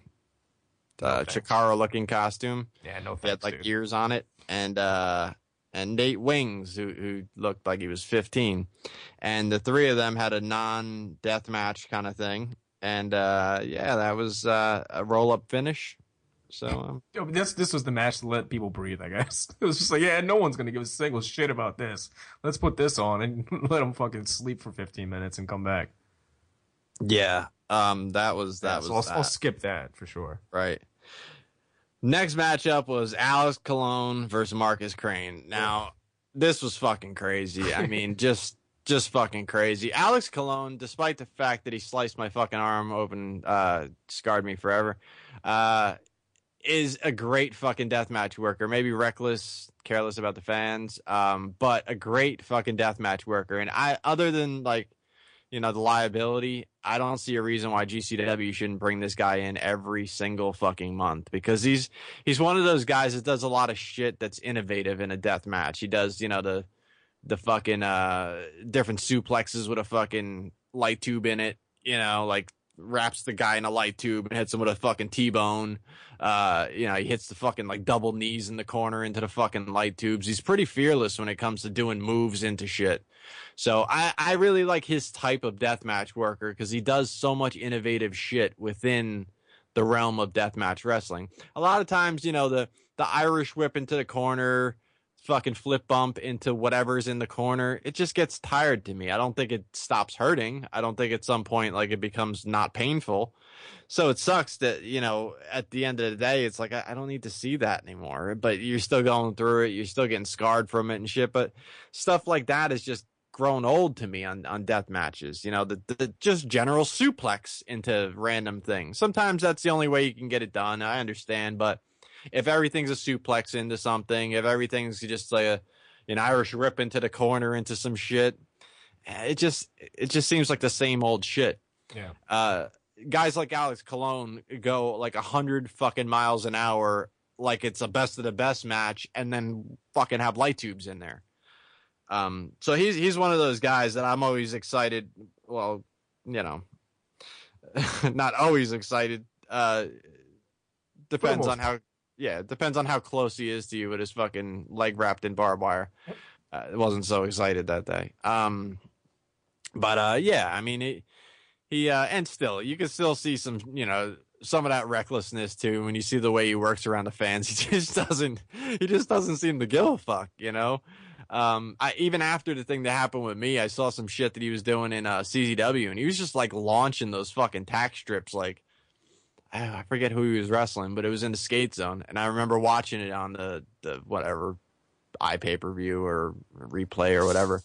uh, thanks. Chikara-looking costume. yeah, no He had like dude. ears on it, and uh, and Nate Wings, who who looked like he was 15, and the three of them had a non-death match kind of thing, and uh, yeah, that was uh, a roll-up finish. So um, This this was the match to let people breathe, I guess. It was just like, yeah, no one's gonna give a single shit about this. Let's put this on and let them fucking sleep for 15 minutes and come back. yeah, um, that was that Yeah, was so I'll, I'll skip that for sure. right. Next matchup was Alex Colon versus Marcus Crane. Now, this was fucking crazy. I mean, just just fucking crazy. Alex Colon, despite the fact that he sliced my fucking arm open, uh, scarred me forever, uh, is a great fucking deathmatch worker. Maybe reckless, careless about the fans, um, but a great fucking deathmatch worker. And I, other than like, you know, the liability, I don't see a reason why GCW shouldn't bring this guy in every single fucking month because he's he's one of those guys that does a lot of shit that's innovative in a death match. He does, you know, the the fucking uh different suplexes with a fucking light tube in it, you know, like wraps the guy in a light tube and hits him with a fucking T-bone. Uh, you know, he hits the fucking like double knees in the corner into the fucking light tubes. He's pretty fearless when it comes to doing moves into shit. So I, I really like his type of deathmatch worker because he does so much innovative shit within the realm of deathmatch wrestling. A lot of times, you know, the the Irish whip into the corner, fucking flip bump into whatever's in the corner, it just gets tired to me. I don't think it stops hurting. I don't think at some point like it becomes not painful. So it sucks that, you know, at the end of the day, it's like, I, I don't need to see that anymore. But you're still going through it. You're still getting scarred from it and shit. But stuff like that is just grown old to me on, on death matches. You know, the, the just general suplex into random things. Sometimes that's the only way you can get it done. I understand. But if everything's a suplex into something, if everything's just like a, an Irish rip into the corner into some shit, eh, it just, it just seems like the same old shit Yeah. uh, guys like Alex Colon go like a hundred fucking miles an hour, like it's a best of the best match, and then fucking have light tubes in there. Um, so he's he's one of those guys that I'm always excited. Well, you know, not always excited. Uh, depends on how. Yeah, it depends on how close he is to you with his fucking leg wrapped in barbed wire. Uh, wasn't so excited that day. Um, but uh, yeah, I mean, it, he uh, and still, you can still see some, you know, some of that recklessness too when you see the way he works around the fans. He just doesn't, he just doesn't seem to give a fuck, you know. Um, I even after the thing that happened with me, I saw some shit that he was doing in uh, CZW, and he was just like launching those fucking tack strips, like. I forget who he was wrestling, but it was in the skate zone, and I remember watching it on the the whatever i pay per view or replay or whatever.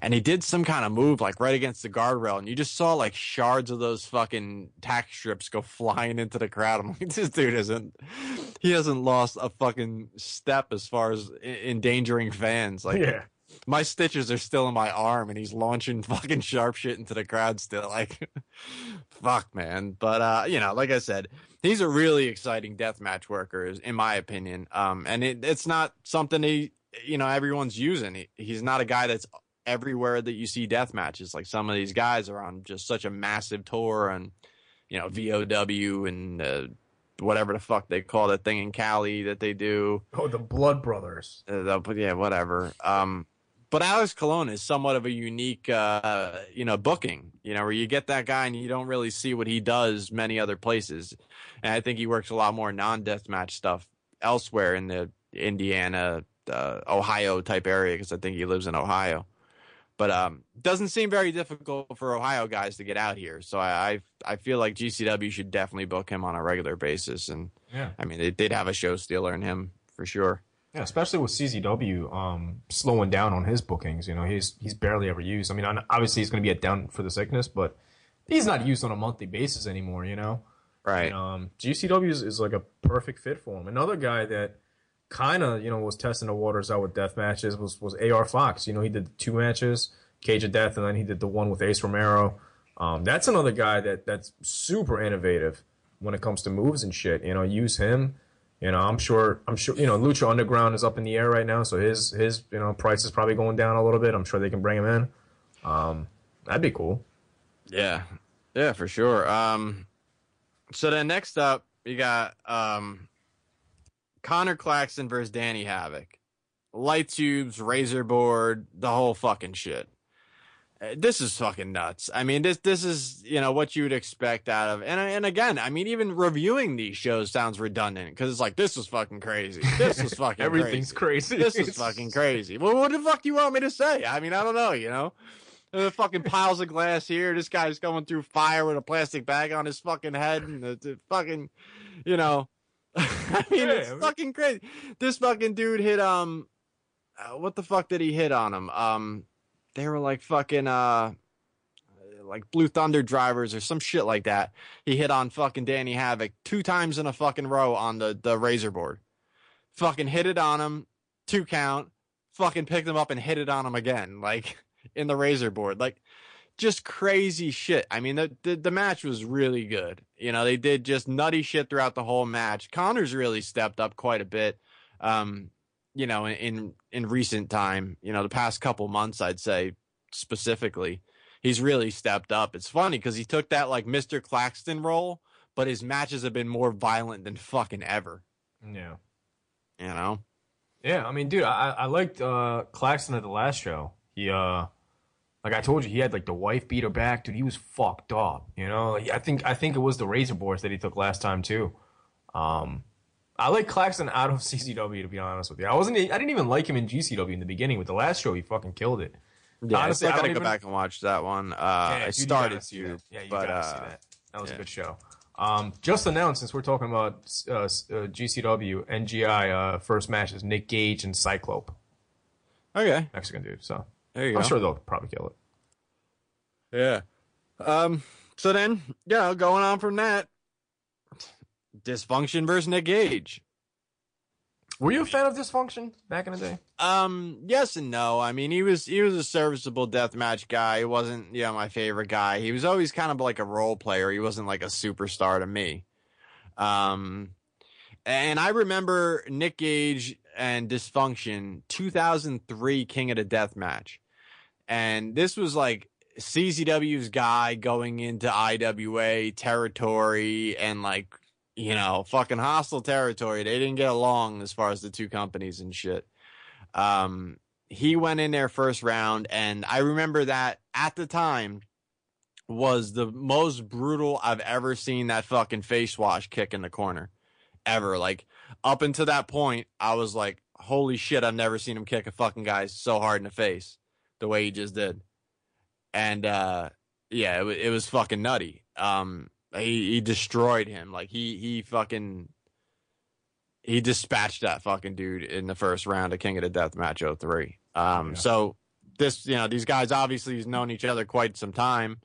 And he did some kind of move like right against the guardrail, and you just saw like shards of those fucking tack strips go flying into the crowd. I'm like, this dude isn't, he hasn't lost a fucking step as far as endangering fans. Like, yeah. My stitches are still in my arm, and he's launching fucking sharp shit into the crowd still. Like, fuck, man. But uh, you know, like I said, he's a really exciting deathmatch worker, in my opinion. Um, and it, it's not something he, you know, everyone's using. He, he's not a guy that's everywhere that you see death matches. Like some of these guys are on just such a massive tour and, you know, VOW and uh, whatever the fuck they call that thing in Cali that they do. Oh, the Blood Brothers. Uh, yeah, whatever. Um, but Alex Colon is somewhat of a unique, uh, you know, booking. You know, where you get that guy and you don't really see what he does many other places. And I think he works a lot more non-death match stuff elsewhere in the Indiana, uh, Ohio type area because I think he lives in Ohio. But um, doesn't seem very difficult for Ohio guys to get out here. So I I, I feel like GCW should definitely book him on a regular basis. And Yeah. I mean, they, they'd have a show stealer in him for sure. Yeah, especially with CZW um, slowing down on his bookings. You know, he's he's barely ever used. I mean, obviously he's going to be at down for the sickness, but he's not used on a monthly basis anymore. You know, Right. um, GCW is, is like a perfect fit for him. Another guy that kind of you know was testing the waters out with death matches was was AR Fox. You know, he did two matches, Cage of Death, and then he did the one with Ace Romero. Um, that's another guy that that's super innovative when it comes to moves and shit. You know, use him. You know, I'm sure. I'm sure. You know, Lucha Underground is up in the air right now, so his his you know price is probably going down a little bit. I'm sure they can bring him in. Um, that'd be cool. Yeah, yeah, for sure. Um, so then next up, you got um, Connor Claxton versus Danny Havoc, light tubes, razor board, the whole fucking shit. Uh, This is fucking nuts. I mean, this this is you know what you would expect out of, and and again, I mean, even reviewing these shows sounds redundant because it's like this is fucking crazy. This is fucking Everything's crazy. crazy. This is fucking crazy. Well, what the fuck do you want me to say? I mean, I don't know. You know, the fucking piles of glass here. This guy's going through fire with a plastic bag on his fucking head, and the, the fucking, you know, I mean, Yeah, it's fucking crazy. This fucking dude hit um, uh, what the fuck did he hit on him? Um, they were like fucking uh. Like Blue Thunder drivers or some shit like that. He hit on fucking Danny Havoc two times in a fucking row on the, the razor board. Fucking hit it on him, two count, fucking picked him up and hit it on him again, like in the razor board. Like just crazy shit. I mean, the, the the match was really good. You know, they did just nutty shit throughout the whole match. Connor's really stepped up quite a bit. Um, you know, in in, recent time, you know, the past couple months, I'd say specifically, he's really stepped up. It's funny because he took that like Mr. Claxton role, but his matches have been more violent than fucking ever. Yeah. You know. Yeah, I mean, dude, I I liked uh Claxton at the last show. He uh like I told you, he had like the wife beat her back, dude. He was fucked up, you know. Like, I think I think it was the razor boards that he took last time too. Um, I like Claxton out of CCW to be honest with you. I wasn't, I didn't even like him in GCW in the beginning. With the last show, he fucking killed it. Yeah, Honestly, I I gotta don't go even- back and watch that one. Uh, Yeah, I dude, you started gotta see. Yeah, you but gotta uh, see that. That was yeah. a good show. Um, just announced since we're talking about uh, uh, GCW, NGI uh, first match is Nick Gage and Cyclope, okay, Mexican dude. So there you I'm go. sure they'll probably kill it. Yeah. Um. So then, yeah, going on from that, dysfunction versus Nick Gage. Were you a fan of Dysfunction back in the day? Um, yes and no. I mean, he was he was a serviceable deathmatch guy. He wasn't, you know, my favorite guy. He was always kind of like a role player. He wasn't like a superstar to me. Um, and I remember Nick Gage and Dysfunction 2003 King of the Death match. And this was like CZW's guy going into IWA territory and like, you know, fucking hostile territory. They didn't get along as far as the two companies and shit. Um, he went in there first round, and I remember that at the time was the most brutal I've ever seen that fucking face wash kick in the corner ever. Like up until that point, I was like, holy shit, I've never seen him kick a fucking guy so hard in the face the way he just did. And uh yeah, it, wa- it was fucking nutty. Um he he destroyed him. Like he he fucking he dispatched that fucking dude in the first round of King of the Death match 03. Um Yeah. so this you know, these guys obviously has known each other quite some time.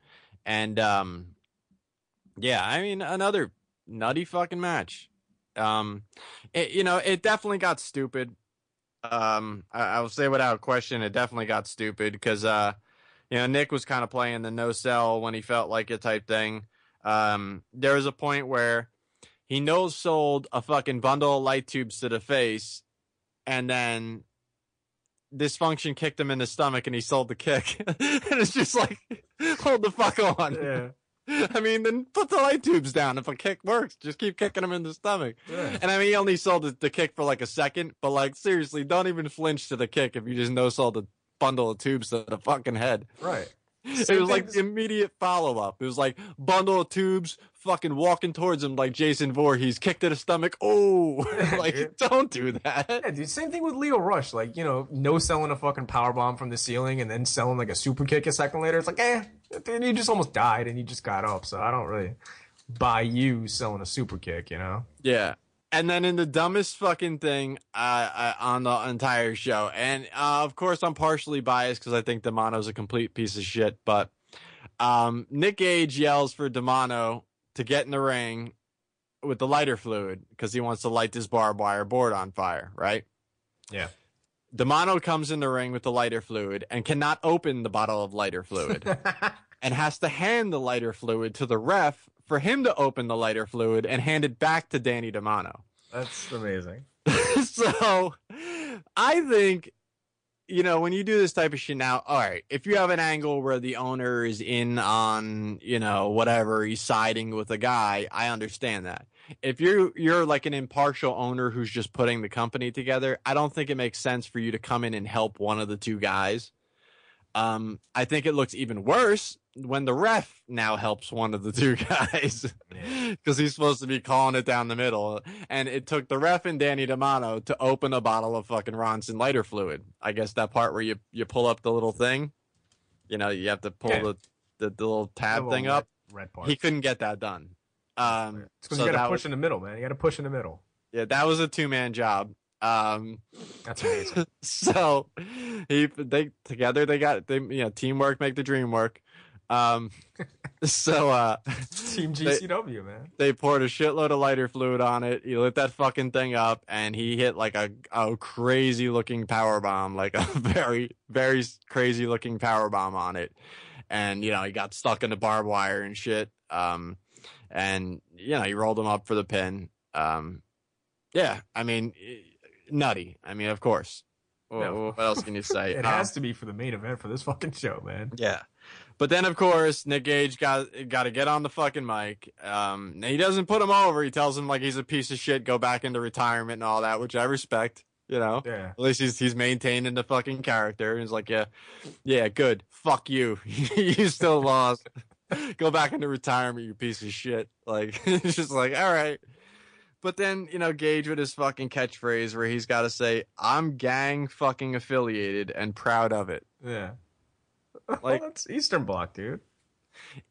And um yeah, I mean another nutty fucking match. Um it, you know, it definitely got stupid. Um I, I will say without question it definitely got stupid because uh you know, Nick was kind of playing the no sell when he felt like it type thing. Um, there was a point where he no sold a fucking bundle of light tubes to the face, and then dysfunction kicked him in the stomach, and he sold the kick. and it's just like, hold the fuck on. Yeah. I mean, then put the light tubes down. If a kick works, just keep kicking him in the stomach. Yeah. And I mean, he only sold the, the kick for like a second, but like seriously, don't even flinch to the kick if you just no sold the bundle of tubes to the fucking head. Right. It was like the immediate follow up. It was like bundle of tubes, fucking walking towards him like Jason Voorhees, kicked to the stomach. Oh, like don't do that. Yeah, dude. Same thing with Lio Rush. Like, you know, no selling a fucking power bomb from the ceiling and then selling like a super kick a second later. It's like, eh, then you just almost died and you just got up. So I don't really buy you selling a super kick. You know? Yeah. And then in the dumbest fucking thing uh, on the entire show, and uh, of course I'm partially biased because I think Demanto's a complete piece of shit, but um, Nick Gage yells for Demanto to get in the ring with the lighter fluid because he wants to light this barbed wire board on fire, right? Yeah. Demanto comes in the ring with the lighter fluid and cannot open the bottle of lighter fluid and has to hand the lighter fluid to the ref for him to open the lighter fluid and hand it back to Danny Demanto. That's amazing. so I think, you know, when you do this type of shit now, all right, if you have an angle where the owner is in on, you know, whatever, he's siding with a guy, I understand that. If you're you're like an impartial owner who's just putting the company together, I don't think it makes sense for you to come in and help one of the two guys. Um, I think it looks even worse when the ref now helps one of the two guys because he's supposed to be calling it down the middle. And it took the ref and Danny Demanto to open a bottle of fucking Ronson lighter fluid. I guess that part where you, you pull up the little thing, you know, you have to pull Yeah. the, the, the little tab The thing little up. Red, red part. He couldn't get that done. Um, it's because so you got to push was- in the middle, man. You got to push in the middle. yeah, that was a two man job. Um, That's amazing. so he they together they got they you know teamwork make the dream work. Um, so uh, Team GCW, man. they poured a shitload of lighter fluid on it. He lit that fucking thing up, and he hit like a, a crazy looking power bomb, like a very very crazy looking power bomb on it. And you know he got stuck in the barbed wire and shit. Um, and you know he rolled him up for the pin. Um, yeah, I mean, nutty. I mean, of course. No. What else can you say? It Um, has to be for the main event for this fucking show, man. yeah. But then, of course, Nick Gage got got to get on the fucking mic. Um, and he doesn't put him over. He tells him like he's a piece of shit, go back into retirement and all that, which I respect. You know, Yeah. at least he's he's maintaining the fucking character. And he's like, yeah, yeah, good. Fuck you. you still lost. go back into retirement, you piece of shit. Like, it's just like, all right. But then, you know, Gage with his fucking catchphrase where he's got to say, I'm gang fucking affiliated and proud of it. Yeah. Like- that's Eastern Bloc, dude.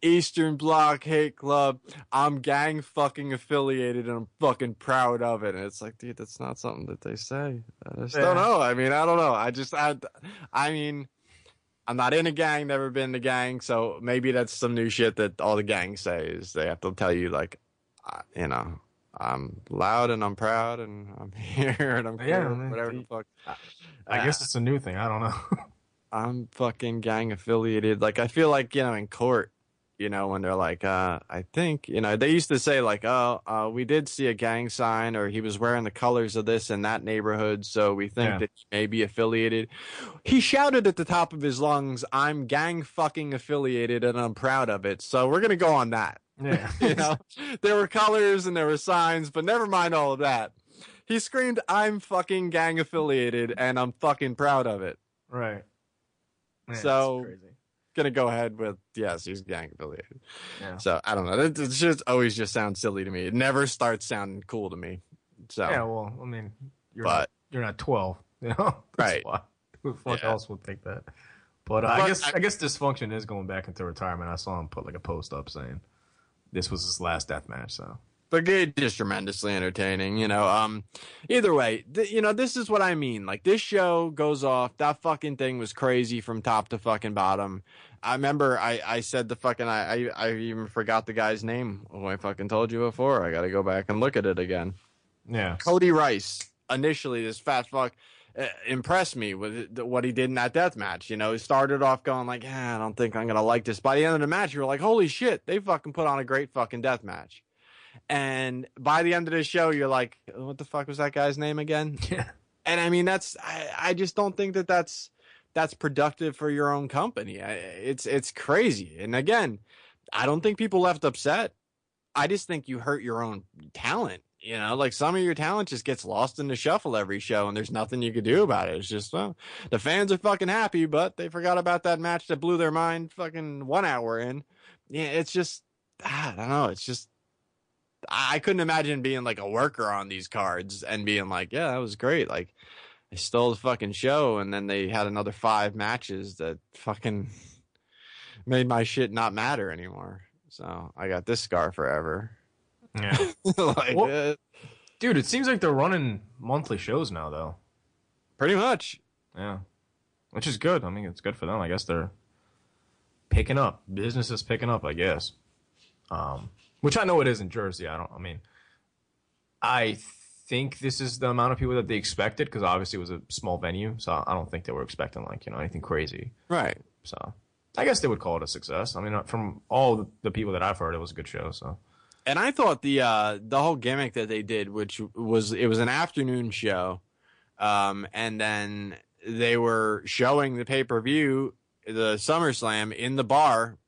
Eastern Bloc Hate Club. I'm gang fucking affiliated and I'm fucking proud of it. And it's like, dude, that's not something that they say. I just Yeah. don't know. I mean, I don't know. I just, I, I mean, I'm not in a gang, never been in a gang. So maybe that's some new shit that all the gangs say is they have to tell you, like, you know, I'm loud and I'm proud and I'm here and I'm Yeah, man. whatever the fuck. I guess it's a new thing. I don't know. I'm fucking gang affiliated. Like I feel like, you know, in court, you know, when they're like, uh, I think, you know, they used to say like, oh, uh, we did see a gang sign or he was wearing the colors of this in that neighborhood, so we think Yeah. that he may be affiliated. He shouted at the top of his lungs, I'm gang fucking affiliated and I'm proud of it. So we're gonna go on that. yeah. You know, there were colors and there were signs, but never mind all of that. He screamed, I'm fucking gang affiliated and I'm fucking proud of it. right. So- crazy. gonna go ahead with yes, he's gang affiliated. Yeah. So I don't know. It, it just always just sounds silly to me. It never starts sounding cool to me. So Yeah, well, I mean, you're But- not, you're not 12, you know? Right. why. Who the fuck Yeah. else would think that? But, uh, But I guess I- I, guess dysfunction is going back into retirement. I saw him put like a post up saying this was his last death match. So but Gage is tremendously entertaining. You know, um, either way, th- you know, this is what I mean. Like this show goes off. That fucking thing was crazy from top to fucking bottom. I remember I, I said the fucking I, I I even forgot the guy's name. Oh, I fucking told you before. I got to go back and look at it again. yeah, Cody Rice initially this fat fuck uh, impressed me with what he did in that death match. You know, he started off going like, "Ah, I don't think I'm gonna like this. By the end of the match, you were like, holy shit, they fucking put on a great fucking death match. And by the end of the show, you're like, what the fuck was that guy's name again? yeah, And I mean, that's I, I just don't think that that's that's productive for your own company. I, it's it's crazy. And again, I don't think people left upset. I just think you hurt your own talent. You know, like some of your talent just gets lost in the shuffle every show, and there's nothing you could do about it. It's just, well, the fans are fucking happy, but they forgot about that match that blew their mind fucking one hour in. Yeah, it's just, ah, I don't know. It's just, I couldn't imagine being like a worker on these cards and being like, yeah, that was great. Like, they stole the fucking show, and then they had another five matches that fucking made my shit not matter anymore. So I got this scar forever. Yeah. like, Well- uh, Dude, it seems like they're running monthly shows now, though. pretty much. Yeah. Which is good. I mean, it's good for them. I guess they're picking up. Business is picking up, I guess. Um, which I know it is in Jersey. I don't, I mean, I think this is the amount of people that they expected because obviously it was a small venue. So I don't think they were expecting, like, you know, anything crazy. Right. So I guess they would call it a success. I mean, uh, from all the, the people that I've heard, it was a good show. So And I thought the uh the whole gimmick that they did, which was it was an afternoon show, um, and then they were showing the pay per view, the SummerSlam in the bar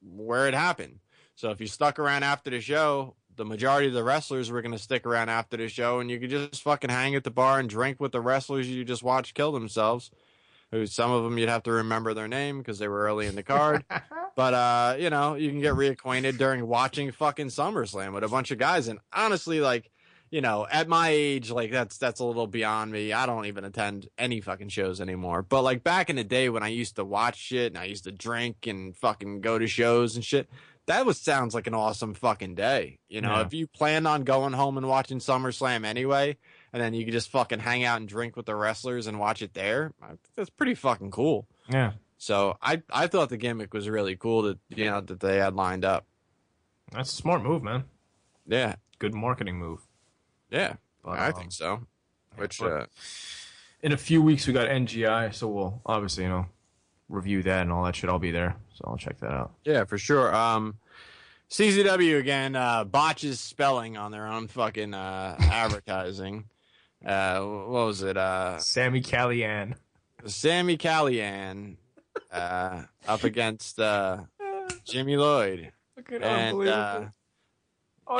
where it happened. So if you stuck around after the show, the majority of the wrestlers were going to stick around after the show, and you could just fucking hang at the bar and drink with the wrestlers you just watched kill themselves. Who some of them you'd have to remember their name because they were early in the card. But uh, you know, you can get reacquainted during watching fucking SummerSlam with a bunch of guys. And honestly, like, you know, at my age, like that's that's a little beyond me. I don't even attend any fucking shows anymore. But like back in the day when I used to watch shit and I used to drink and fucking go to shows and shit, that was sounds like an awesome fucking day. You know, Yeah. if you planned on going home and watching SummerSlam anyway, and then you could just fucking hang out and drink with the wrestlers and watch it there, that's pretty fucking cool. yeah, So I I thought the gimmick was really cool that you know that they had lined up. that's a smart move, man. Yeah, Good marketing move. yeah, But, I um, think so. Which but- uh, in a few weeks we got NGI, so we'll obviously you know review that and all that shit. I'll be there, so I'll check that out. yeah, for sure. Um, CZW again uh, botches spelling on their own fucking uh, advertising. Uh, what was it? Uh, Sammy Callihan. Sammy Callihan uh, up against uh, Jimmy Lloyd. Fucking And uh,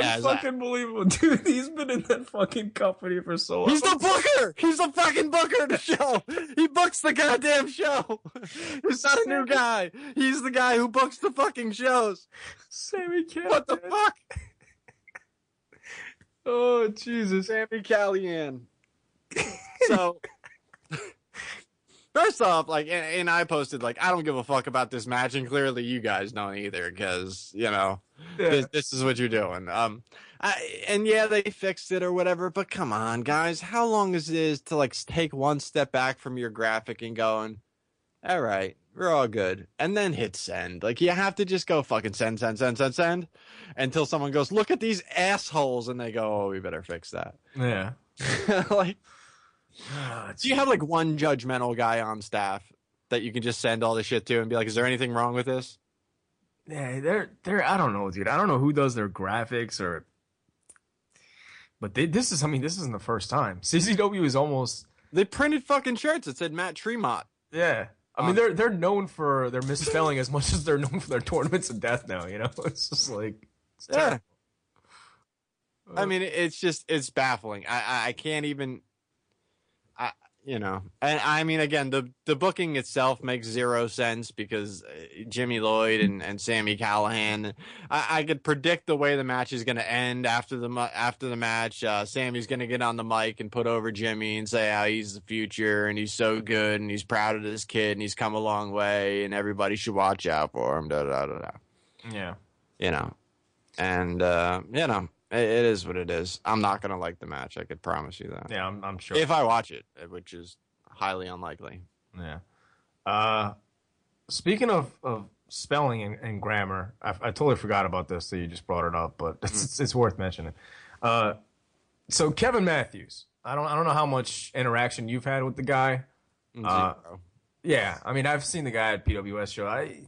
yeah, is that- unbelievable, dude. He's been in that fucking company for so long. He's the booker. He's the fucking booker of the show. He books the goddamn show. He's not a new guy. He's the guy who books the fucking shows. Sammy Callihan. What the fuck? Oh Jesus. Sammy Callihan. So, first off, like, and, and I posted, like, I don't give a fuck about this match, and clearly you guys don't either, because, you know, this, this is what you're doing. Um, I, and yeah, they fixed it or whatever, but come on, guys, how long is it to like take one step back from your graphic and going, all right, we're all good, and then hit send. Like you have to just go fucking send, send, send, send, send, until someone goes, look at these assholes, and they go, oh, we better fix that. Yeah. like, do you have like one judgmental guy on staff that you can just send all the shit to and be like, is there anything wrong with this? Yeah, they're they're I don't know, dude. I don't know who does their graphics or but they, this is I mean, this isn't the first time. CZW is almost They printed fucking shirts that said Matt Tremont. yeah. I mean, Um, they're they're known for their misspelling as much as they're known for their tournaments of death now. You know, it's just like it's Yeah. I mean, it's just it's baffling. I, I can't even. You know, and I mean, again, the the booking itself makes zero sense because uh, Jimmy Lloyd and, and Sami Callihan. I, I could predict the way the match is going to end after the after the match. Uh, Sami's going to get on the mic and put over Jimmy and say how he's the future and he's so good and he's proud of this kid and he's come a long way and everybody should watch out for him. Da da da da. Yeah. You know, and uh, you know. It it is what it is. I'm not gonna like the match. I could promise you that. Yeah, I'm, I'm sure. If I watch it, which is highly unlikely. Yeah. Uh, speaking of, of spelling and, and grammar, I, I totally forgot about this. So you just brought it up, but it's, it's, it's worth mentioning. Uh, so Kevin Matthews, I don't I don't know how much interaction you've had with the guy. Uh, Yeah, I mean I've seen the guy at PWS show. I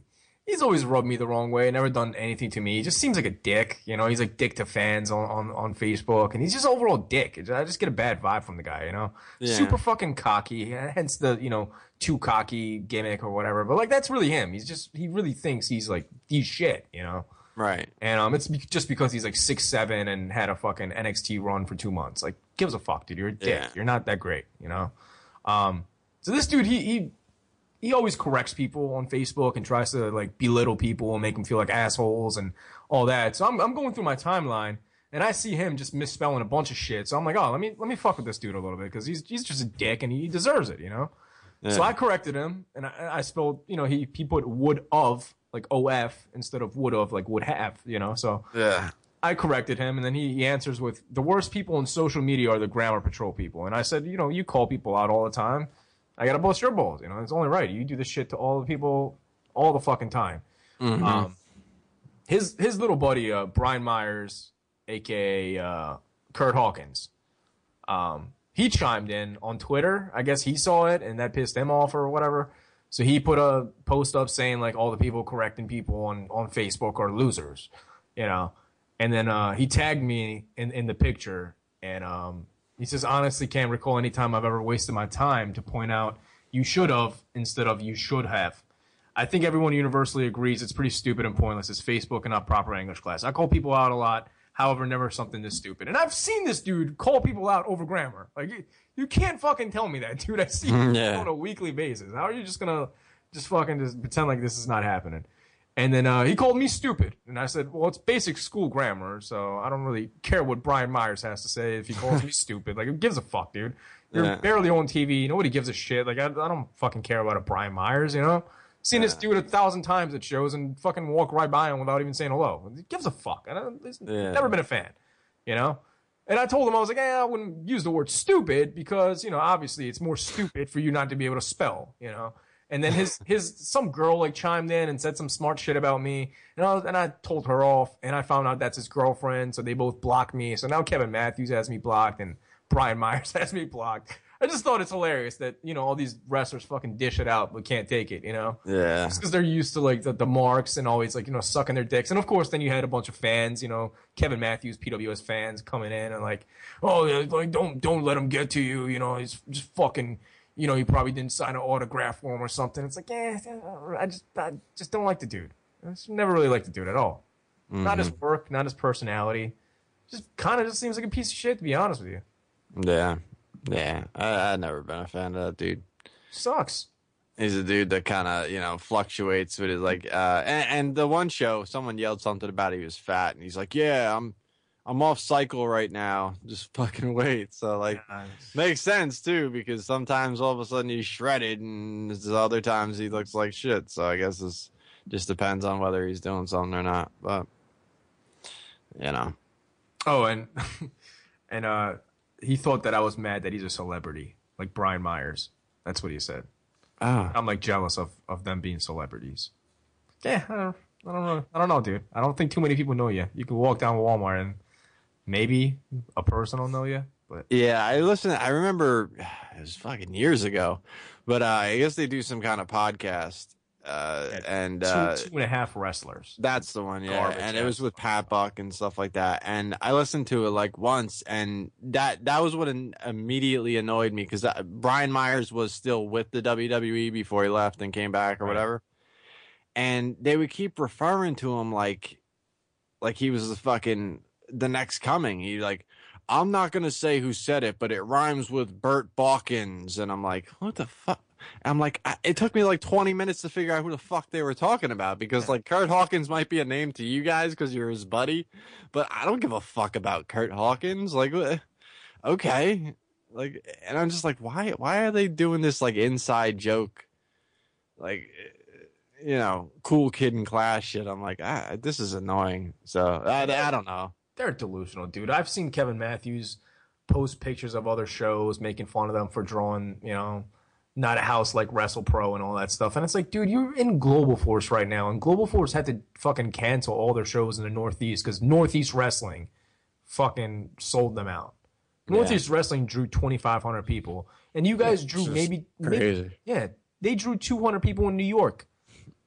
he's always rubbed me the wrong way, never done anything to me. He just seems like a dick, you know. He's like dick to fans on on, on Facebook, and he's just overall dick. I just get a bad vibe from the guy, you know. Yeah. Super fucking cocky, hence the you know too cocky gimmick or whatever. But like that's really him. He's just he really thinks he's like he's shit, you know. Right. And um, it's just because he's like six seven and had a fucking NXT run for two months. Like, gives a fuck, dude. You're a dick. Yeah. You're not that great, you know. Um, so this dude, he he he always corrects people on Facebook and tries to like belittle people and make them feel like assholes and all that. So I'm I'm going through my timeline and I see him just misspelling a bunch of shit. So I'm like, oh, let me let me fuck with this dude a little bit because he's he's just a dick and he deserves it, you know. So I corrected him and I, I spelled, you know, he he put would of like of instead of would of like would have, you know. So Yeah. I corrected him, and then he, he answers with the worst people in social media are the grammar patrol people. And I said, you know, you call people out all the time. I gotta bust your balls. You know, it's only right. You do this shit to all the people all the fucking time. Um, his his little buddy, uh, Brian Myers, aka uh, Kurt Hawkins, um, he chimed in on Twitter. I guess he saw it and that pissed him off or whatever. So he put a post up saying like all the people correcting people on, on Facebook are losers, you know. And then uh, he tagged me in, in the picture and um, he says honestly can't recall any time I've ever wasted my time to point out you should have instead of you should have. I think everyone universally agrees it's pretty stupid and pointless. It's Facebook and not proper English class. I call people out a lot, however, never something this stupid. And I've seen this dude call people out over grammar. Like you, you can't fucking tell me that, dude. I see mm, it Yeah. on a weekly basis. How are you just gonna just fucking just pretend like this is not happening? And then uh, he called me stupid, and I said, "Well, it's basic school grammar, so I don't really care what Brian Myers has to say if he calls me stupid. Like, who gives a fuck, dude? You're Yeah. barely on TV. Nobody gives a shit. Like, I, I don't fucking care about a Brian Myers, you know." Seen this dude a thousand times at shows and fucking walk right by him without even saying hello. He gives a fuck. I don't, Yeah. never been a fan, you know. And I told him I was like, eh, I wouldn't use the word stupid because you know obviously it's more stupid for you not to be able to spell, you know. And then his his some girl like chimed in and said some smart shit about me, and I was, and I told her off, and I found out that's his girlfriend, so they both blocked me. So now Kevin Matthews has me blocked, and Brian Myers has me blocked. I just thought it's hilarious that you know all these wrestlers fucking dish it out but can't take it, you know Yeah. Just because they're used to like the, the marks and always like you know sucking their dicks and of course then you had a bunch of fans you know kevin matthews pws fans coming in and like oh like don't don't let him get to you you know he's just fucking you know he probably didn't sign an autograph for him or something. It's like yeah i just i just don't like the dude. I just never really liked the dude at all. Not his work not his personality. Just kind of just seems like a piece of shit to be honest with you. Yeah. Yeah. I, I've never been a fan of that dude. sucks. He's a dude that kind of, you know, fluctuates with his like, uh, and, and the one show, someone yelled something about he was fat, and he's like, "Yeah, I'm, I'm off cycle right now. Just fucking wait." So like, makes sense too because sometimes all of a sudden he's shredded, and there's other times he looks like shit. So I guess this just depends on whether he's doing something or not. But you know, Oh, and and uh, he thought that I was mad that he's a celebrity, like Brian Myers. That's what he said. oh, I'm like jealous of, of them being celebrities. Yeah, I don't, I don't know. I don't know, dude. I don't think too many people know you. You can walk down Walmart and maybe a person will know you, but Yeah, I listened. I remember it was fucking years ago, but uh, I guess they do some kind of podcast, uh, and two, uh, two and a half wrestlers. that's the one. Yeah, Garbage and it was with Pat Buck and stuff like that. And I listened to it like once, and that that was what in, immediately annoyed me because Brian Myers was still with the WWE before he left and came back or Right. whatever, and they would keep referring to him like like he was the fucking the next coming. He like, I'm not gonna say who said it, but it rhymes with Burt Balkins, and I'm like, what the fuck? I'm like, I, it took me like 20 minutes to figure out who the fuck they were talking about because like Kurt Hawkins might be a name to you guys because you're his buddy, but I don't give a fuck about Kurt Hawkins. Like, okay, like, and I'm just like, why? Why are they doing this like inside joke? Like, you know, cool kid in class shit. I'm like, ah, this is annoying. So I, I don't know. They're delusional, dude. I've seen Kevin Matthews post pictures of other shows making fun of them for drawing, you know, not a house like Wrestle Pro and all that stuff. And it's like, dude, you're in Global Force right now, and Global Force had to fucking cancel all their shows in the Northeast because Northeast Wrestling fucking sold them out. Northeast Wrestling drew 2,500 people, and you guys drew maybe, maybe yeah, they drew 200 people in New York.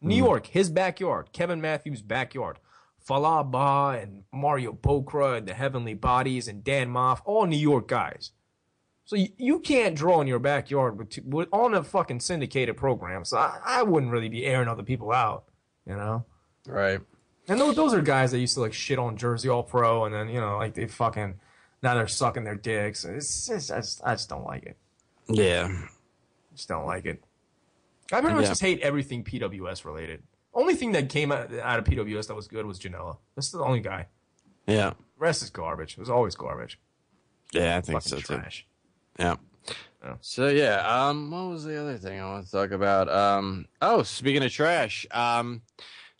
New hmm. York, his backyard, Kevin Matthews' backyard. Fallah Bahh and Mario Bokara and the Heavenly Bodies and Dan Maff, all New York guys. So you, you can't draw in your backyard with, two, with on a fucking syndicated program. So I, I wouldn't really be airing other people out, you know. Right. And those, those are guys that used to like shit on Jersey All Pro, and then you know like they fucking now they're sucking their dicks. It's just I just, I just don't like it. Yeah. Just don't like it. I pretty much Yeah. just hate everything PWS related. Only thing that came out, out of PWS that was good was Janela. That's the only guy. Yeah. The rest is garbage. It was always garbage. Yeah, I think so too. trash. Yeah. Yeah. So yeah, um, what was the other thing I want to talk about? Um, oh, speaking of trash, um,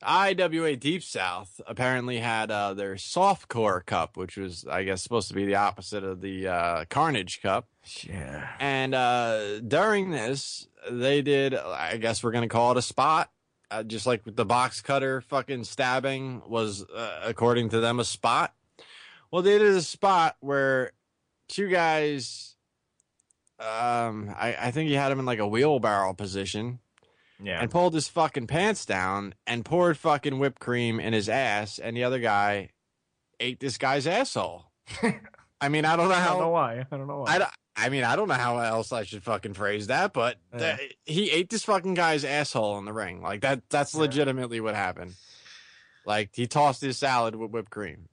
IWA Deep South apparently had uh, their softcore cup, which was, I guess, supposed to be the opposite of the uh, Carnage Cup. Yeah. And uh, during this, they did, I guess we're going to call it a spot. Uh, just like the box cutter fucking stabbing was, uh, according to them, a spot. Well, they did a spot where two guys, um, I, I think he had him in like a wheelbarrow position Yeah. and pulled his fucking pants down and poured fucking whipped cream in his ass, and the other guy ate this guy's asshole. I mean, I don't know how. I don't know why. I don't know why. I, don't- I mean, I don't know how else I should fucking phrase that, but Yeah. he ate this fucking guy's asshole in the ring. Like that. That's Yeah. legitimately what happened. Like he tossed his salad with whipped cream.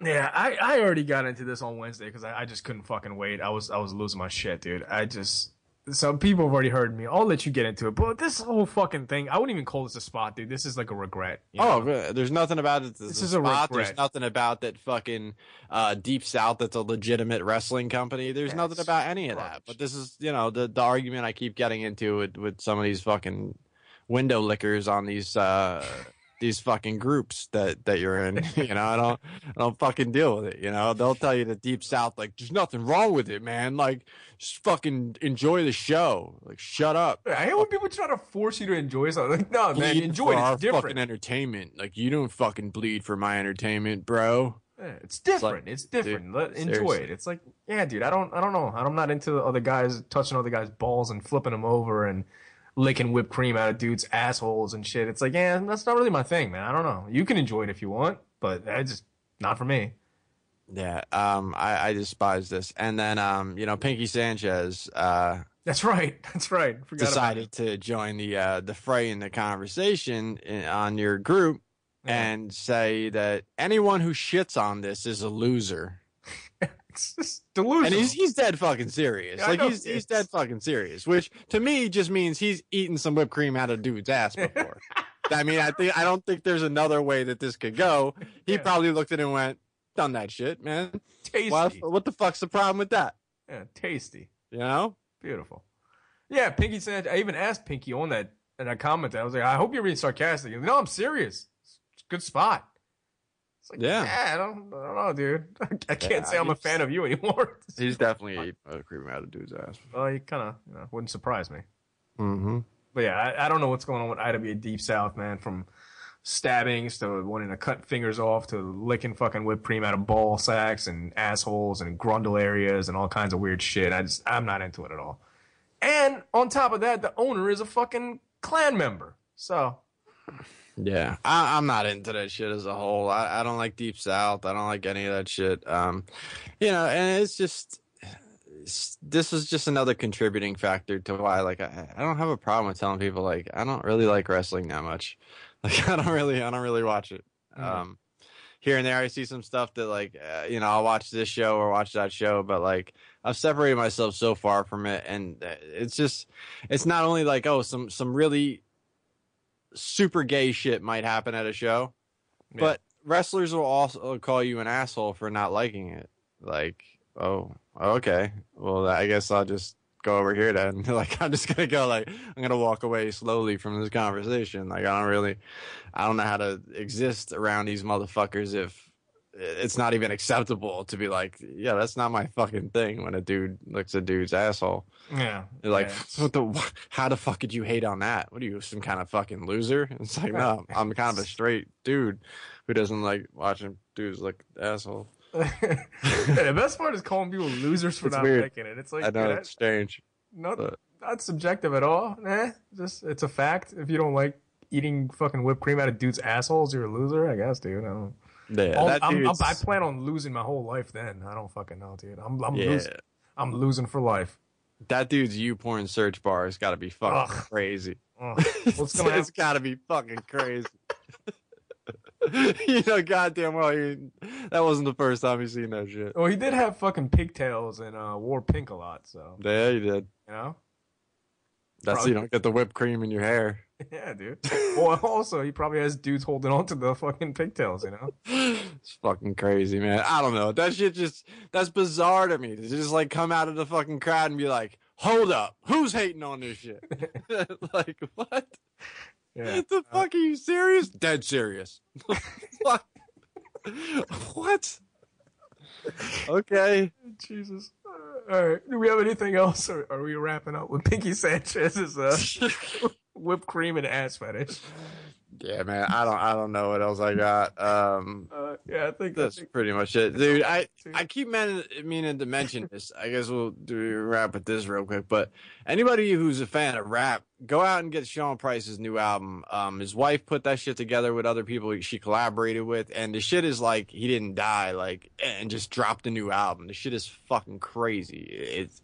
Yeah, I, I already got into this on Wednesday because I, I just couldn't fucking wait. I was I was losing my shit, dude. I just some people have already heard me. I'll let you get into it, but this whole fucking thing, I wouldn't even call this a spot, dude. This is like a regret. you Oh, know? good. there's nothing about it. This is a spot. regret. There's nothing about that fucking uh, Deep South. That's a legitimate wrestling company. There's nothing about any of that. But this is, you know, the the argument I keep getting into with with some of these fucking window lickers on these uh these fucking groups that that you're in. You know, I don't I don't fucking deal with it. You know, they'll tell you the Deep South like there's nothing wrong with it, man. Like just fucking enjoy the show. Like shut up. I hate when people try to force you to enjoy something. Like, no, man, Bleed enjoy for it. our It's different. fucking entertainment. Like you don't fucking bleed for my entertainment, bro. Yeah, it's different. like, it's different. dude, Let, enjoy seriously. it. It's like, yeah, dude. I don't, I don't know. I'm not into other guys touching other guys' balls and flipping them over and licking whipped cream out of dudes' assholes and shit. It's like, yeah, that's not really my thing, man. I don't know. You can enjoy it if you want, but that's just not for me. Yeah, um, I, I despise this. And then, um, you know, Pinky Sanchez uh, That's right. That's right. Forgot decided to join the uh, the fray in the conversation in, on your group and say that anyone who shits on this is a loser. It's delusional. And he's he's dead fucking serious. Yeah, like he's he's dead fucking serious. Which to me just means he's eaten some whipped cream out of dude's ass before. I mean, I think I don't think there's another way that this could go. He Yeah. probably looked at it and went, "Done that shit, man. tasty. Why, what the fuck's the problem with that? yeah, tasty. You know? Beautiful. Yeah, Pinky said. I even asked Pinky on that in that comment. I was like, I hope you're being sarcastic. He no, I'm serious. It's a good spot. It's like, Yeah. yeah, I don't, I don't know, dude. I can't Yeah, say I'm a fan of you anymore. He's definitely ate uh, cream out of dude's ass. Well, he kind of, you know, wouldn't surprise me. Mm-hmm. But yeah, I, I don't know what's going on with IWA Deep South, man. From stabbings to wanting to cut fingers off to licking fucking whipped cream out of ball sacks and assholes and grundle areas and all kinds of weird shit. I just, I'm not into it at all. And on top of that, the owner is a fucking clan member. So Yeah, I, I'm not into that shit as a whole. I, I don't like Deep South. I don't like any of that shit. Um, you know, and it's just this is just another contributing factor to why, like, I, I don't have a problem with telling people like I don't really like wrestling that much. Like, I don't really, I don't really watch it. Mhm. Um, here and there, I see some stuff that like, uh, you know, I'll watch this show or watch that show, but like, I've separated myself so far from it, and uh, it's just, it's not only like, oh, some some really super gay shit might happen at a show, Yeah. but wrestlers will also call you an asshole for not liking it. Like, oh, okay, well, I guess I'll just go over here then. Like, I'm just gonna go. Like, I'm gonna walk away slowly from this conversation. Like, I don't really, I don't know how to exist around these motherfuckers if it's not even acceptable to be like, yeah, that's not my fucking thing. When a dude looks a dude's asshole, yeah, you're like, yeah. what the? How the fuck could you hate on that? What are you, some kind of fucking loser? It's like, no, I'm kind of a straight dude who doesn't like watching dudes look asshole. The best part is calling people losers for It's not weird. liking it. It's like I know that- it's strange. not but- not subjective at all. Nah, just it's a fact. If you don't like eating fucking whipped cream out of dudes' assholes, you're a loser. I guess, dude. I don't. Yeah, All- that I'm, I'm, I plan on losing my whole life. Then I don't fucking know, dude. I'm I'm Yeah. losing. I'm losing for life. that dude's U porn search bar has got to be fucking Ugh. crazy. Ugh. What's gonna it's got to be fucking crazy. you know, goddamn well, you, that wasn't the first time you seen that shit. Well, he did have fucking pigtails and uh, wore pink a lot, so Yeah, he did. you know. That's so you don't get the whipped cream in your hair. Yeah, dude. well, also he probably has dudes holding on to the fucking pigtails, you know. It's fucking crazy, man. I don't know. That shit just that's bizarre to me. To just like come out of the fucking crowd and be like, "Hold up, who's hating on this shit?" like what? Yeah. The fuck are you serious? Dead serious. what? what? Okay. Jesus. All right. Do we have anything else, or are we wrapping up with Pinky Sanchez's uh, whipped cream and ass fetish? Yeah, man. I don't. I don't know what else I got. Um, Uh, yeah, I think that's that's pretty much it, dude. I. I keep meaning, meaning to mention this. I guess we'll do wrap with this real quick. But anybody who's a fan of rap, go out and get Sean Price's new album. Um, his wife put that shit together with other people she collaborated with, and the shit is like he didn't die, like, and just dropped a new album. The shit is fucking crazy. It's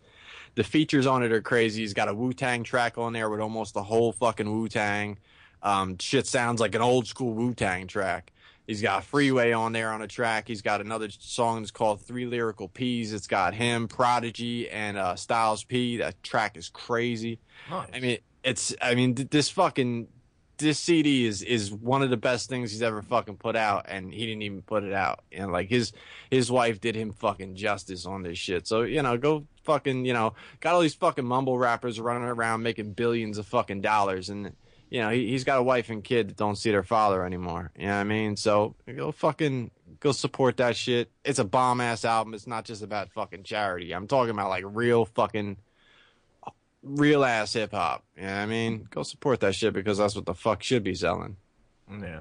the features on it are crazy. He's got a Wu Tang track on there with almost the whole fucking Wu Tang. Um, shit sounds like an old school Wu Tang track. He's got Freeway on there on a track. He's got another song that's called Three Lyrical P's. It's got him, Prodigy, and uh, Styles P. That track is crazy. nice. I mean, it's. I mean, th- this fucking this CD is is one of the best things he's ever fucking put out, and he didn't even put it out. And like his his wife did him fucking justice on this shit. So you know, go fucking you know, got all these fucking mumble rappers running around making billions of fucking dollars, and you know he, he's got a wife and kid that don't see their father anymore. You know what I mean? So go fucking go support that shit. It's a bomb ass album. It's not just about fucking charity. I'm talking about like real fucking real ass hip hop. You know what I mean? Go support that shit because that's what the fuck should be selling. Yeah.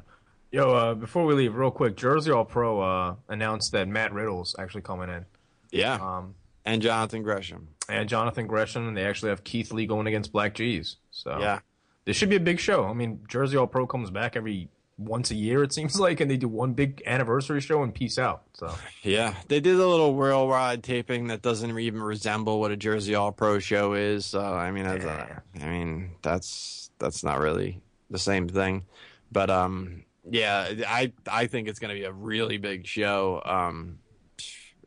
Yo, uh, before we leave, real quick, Jersey All Pro uh, announced that Matt Riddle's actually coming in. Yeah. Um, and Jonathan Gresham. and Jonathan Gresham, and they actually have Keith Lee going against Blk Jeez. So Yeah. This should be a big show. I mean, Jersey All Pro comes back every once a year, it seems like, and they do one big anniversary show and peace out. So Yeah. They did a little worldwide taping that doesn't even resemble what a Jersey All Pro show is. So I mean, that's, uh, I mean, that's that's not really the same thing. But um, yeah, I I think it's gonna be a really big show. Um,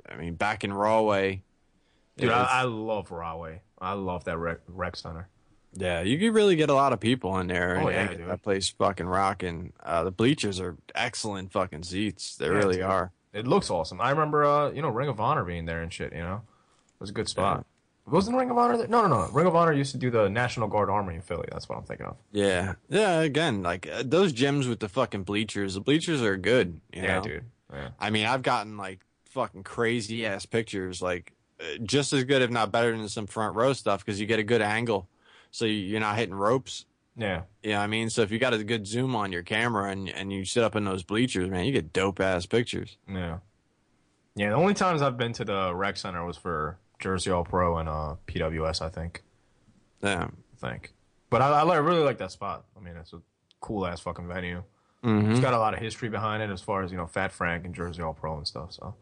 I mean, back in Rahway, dude, I, I love Rahway. I love that rec center. Yeah, you could really get a lot of people in there. Oh, and- yeah, dude. that place fucking rocking. Uh, the bleachers are excellent fucking seats. They Yeah, really are. It looks awesome. I remember, uh, you know, Ring of Honor being there and shit. You know, it was a good spot. Wasn't Ring of Honor there? No, no, no. Ring of Honor used to do the National Guard Armory in Philly. That's what I'm thinking of. Yeah, yeah. Again, like uh, those gyms with the fucking bleachers. The bleachers are good. you Yeah, know? dude. Yeah. I mean, I've gotten like fucking crazy ass pictures, like uh, just as good, if not better, than some front row stuff because you get a good angle, so you- you're not hitting ropes. Yeah. Know I mean? So if you got a good zoom on your camera and and you sit up in those bleachers, man, you get dope ass pictures. Yeah. Yeah, the only times I've been to the rec center was for Jersey All Pro and uh, PWS, I think. Yeah. I think. But I, I really like that spot. I mean, it's a cool ass fucking venue. Mhm. It's got a lot of history behind it as far as, you know, Fat Frank and Jersey All Pro and stuff. So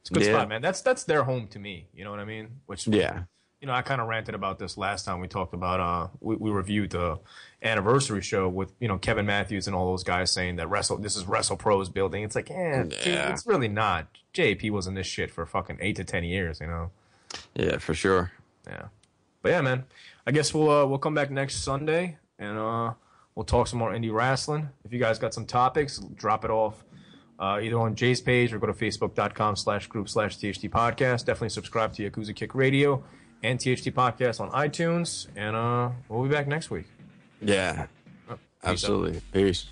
it's a good Yeah. spot, man. That's that's their home to me. You know what I mean? Which Yeah. You know, I kind of ranted about this last time we talked about. Uh, we, we reviewed the anniversary show with you know Kevin Matthews and all those guys saying that Wrestle this is Wrestle Pro's building. It's like, eh, Yeah. it's really not. JP was in this shit for fucking eight to ten years. You know, Yeah, for sure. yeah. But yeah, man. I guess we'll uh, we'll come back next Sunday and uh, we'll talk some more indie wrestling. If you guys got some topics, drop it off. Uh, either on Jay's page or go to facebook.com slash group slash THT podcast. Definitely subscribe to Yakuza Kick Radio and THT podcast on iTunes. And uh, we'll be back next week. Yeah. Absolutely. Peace.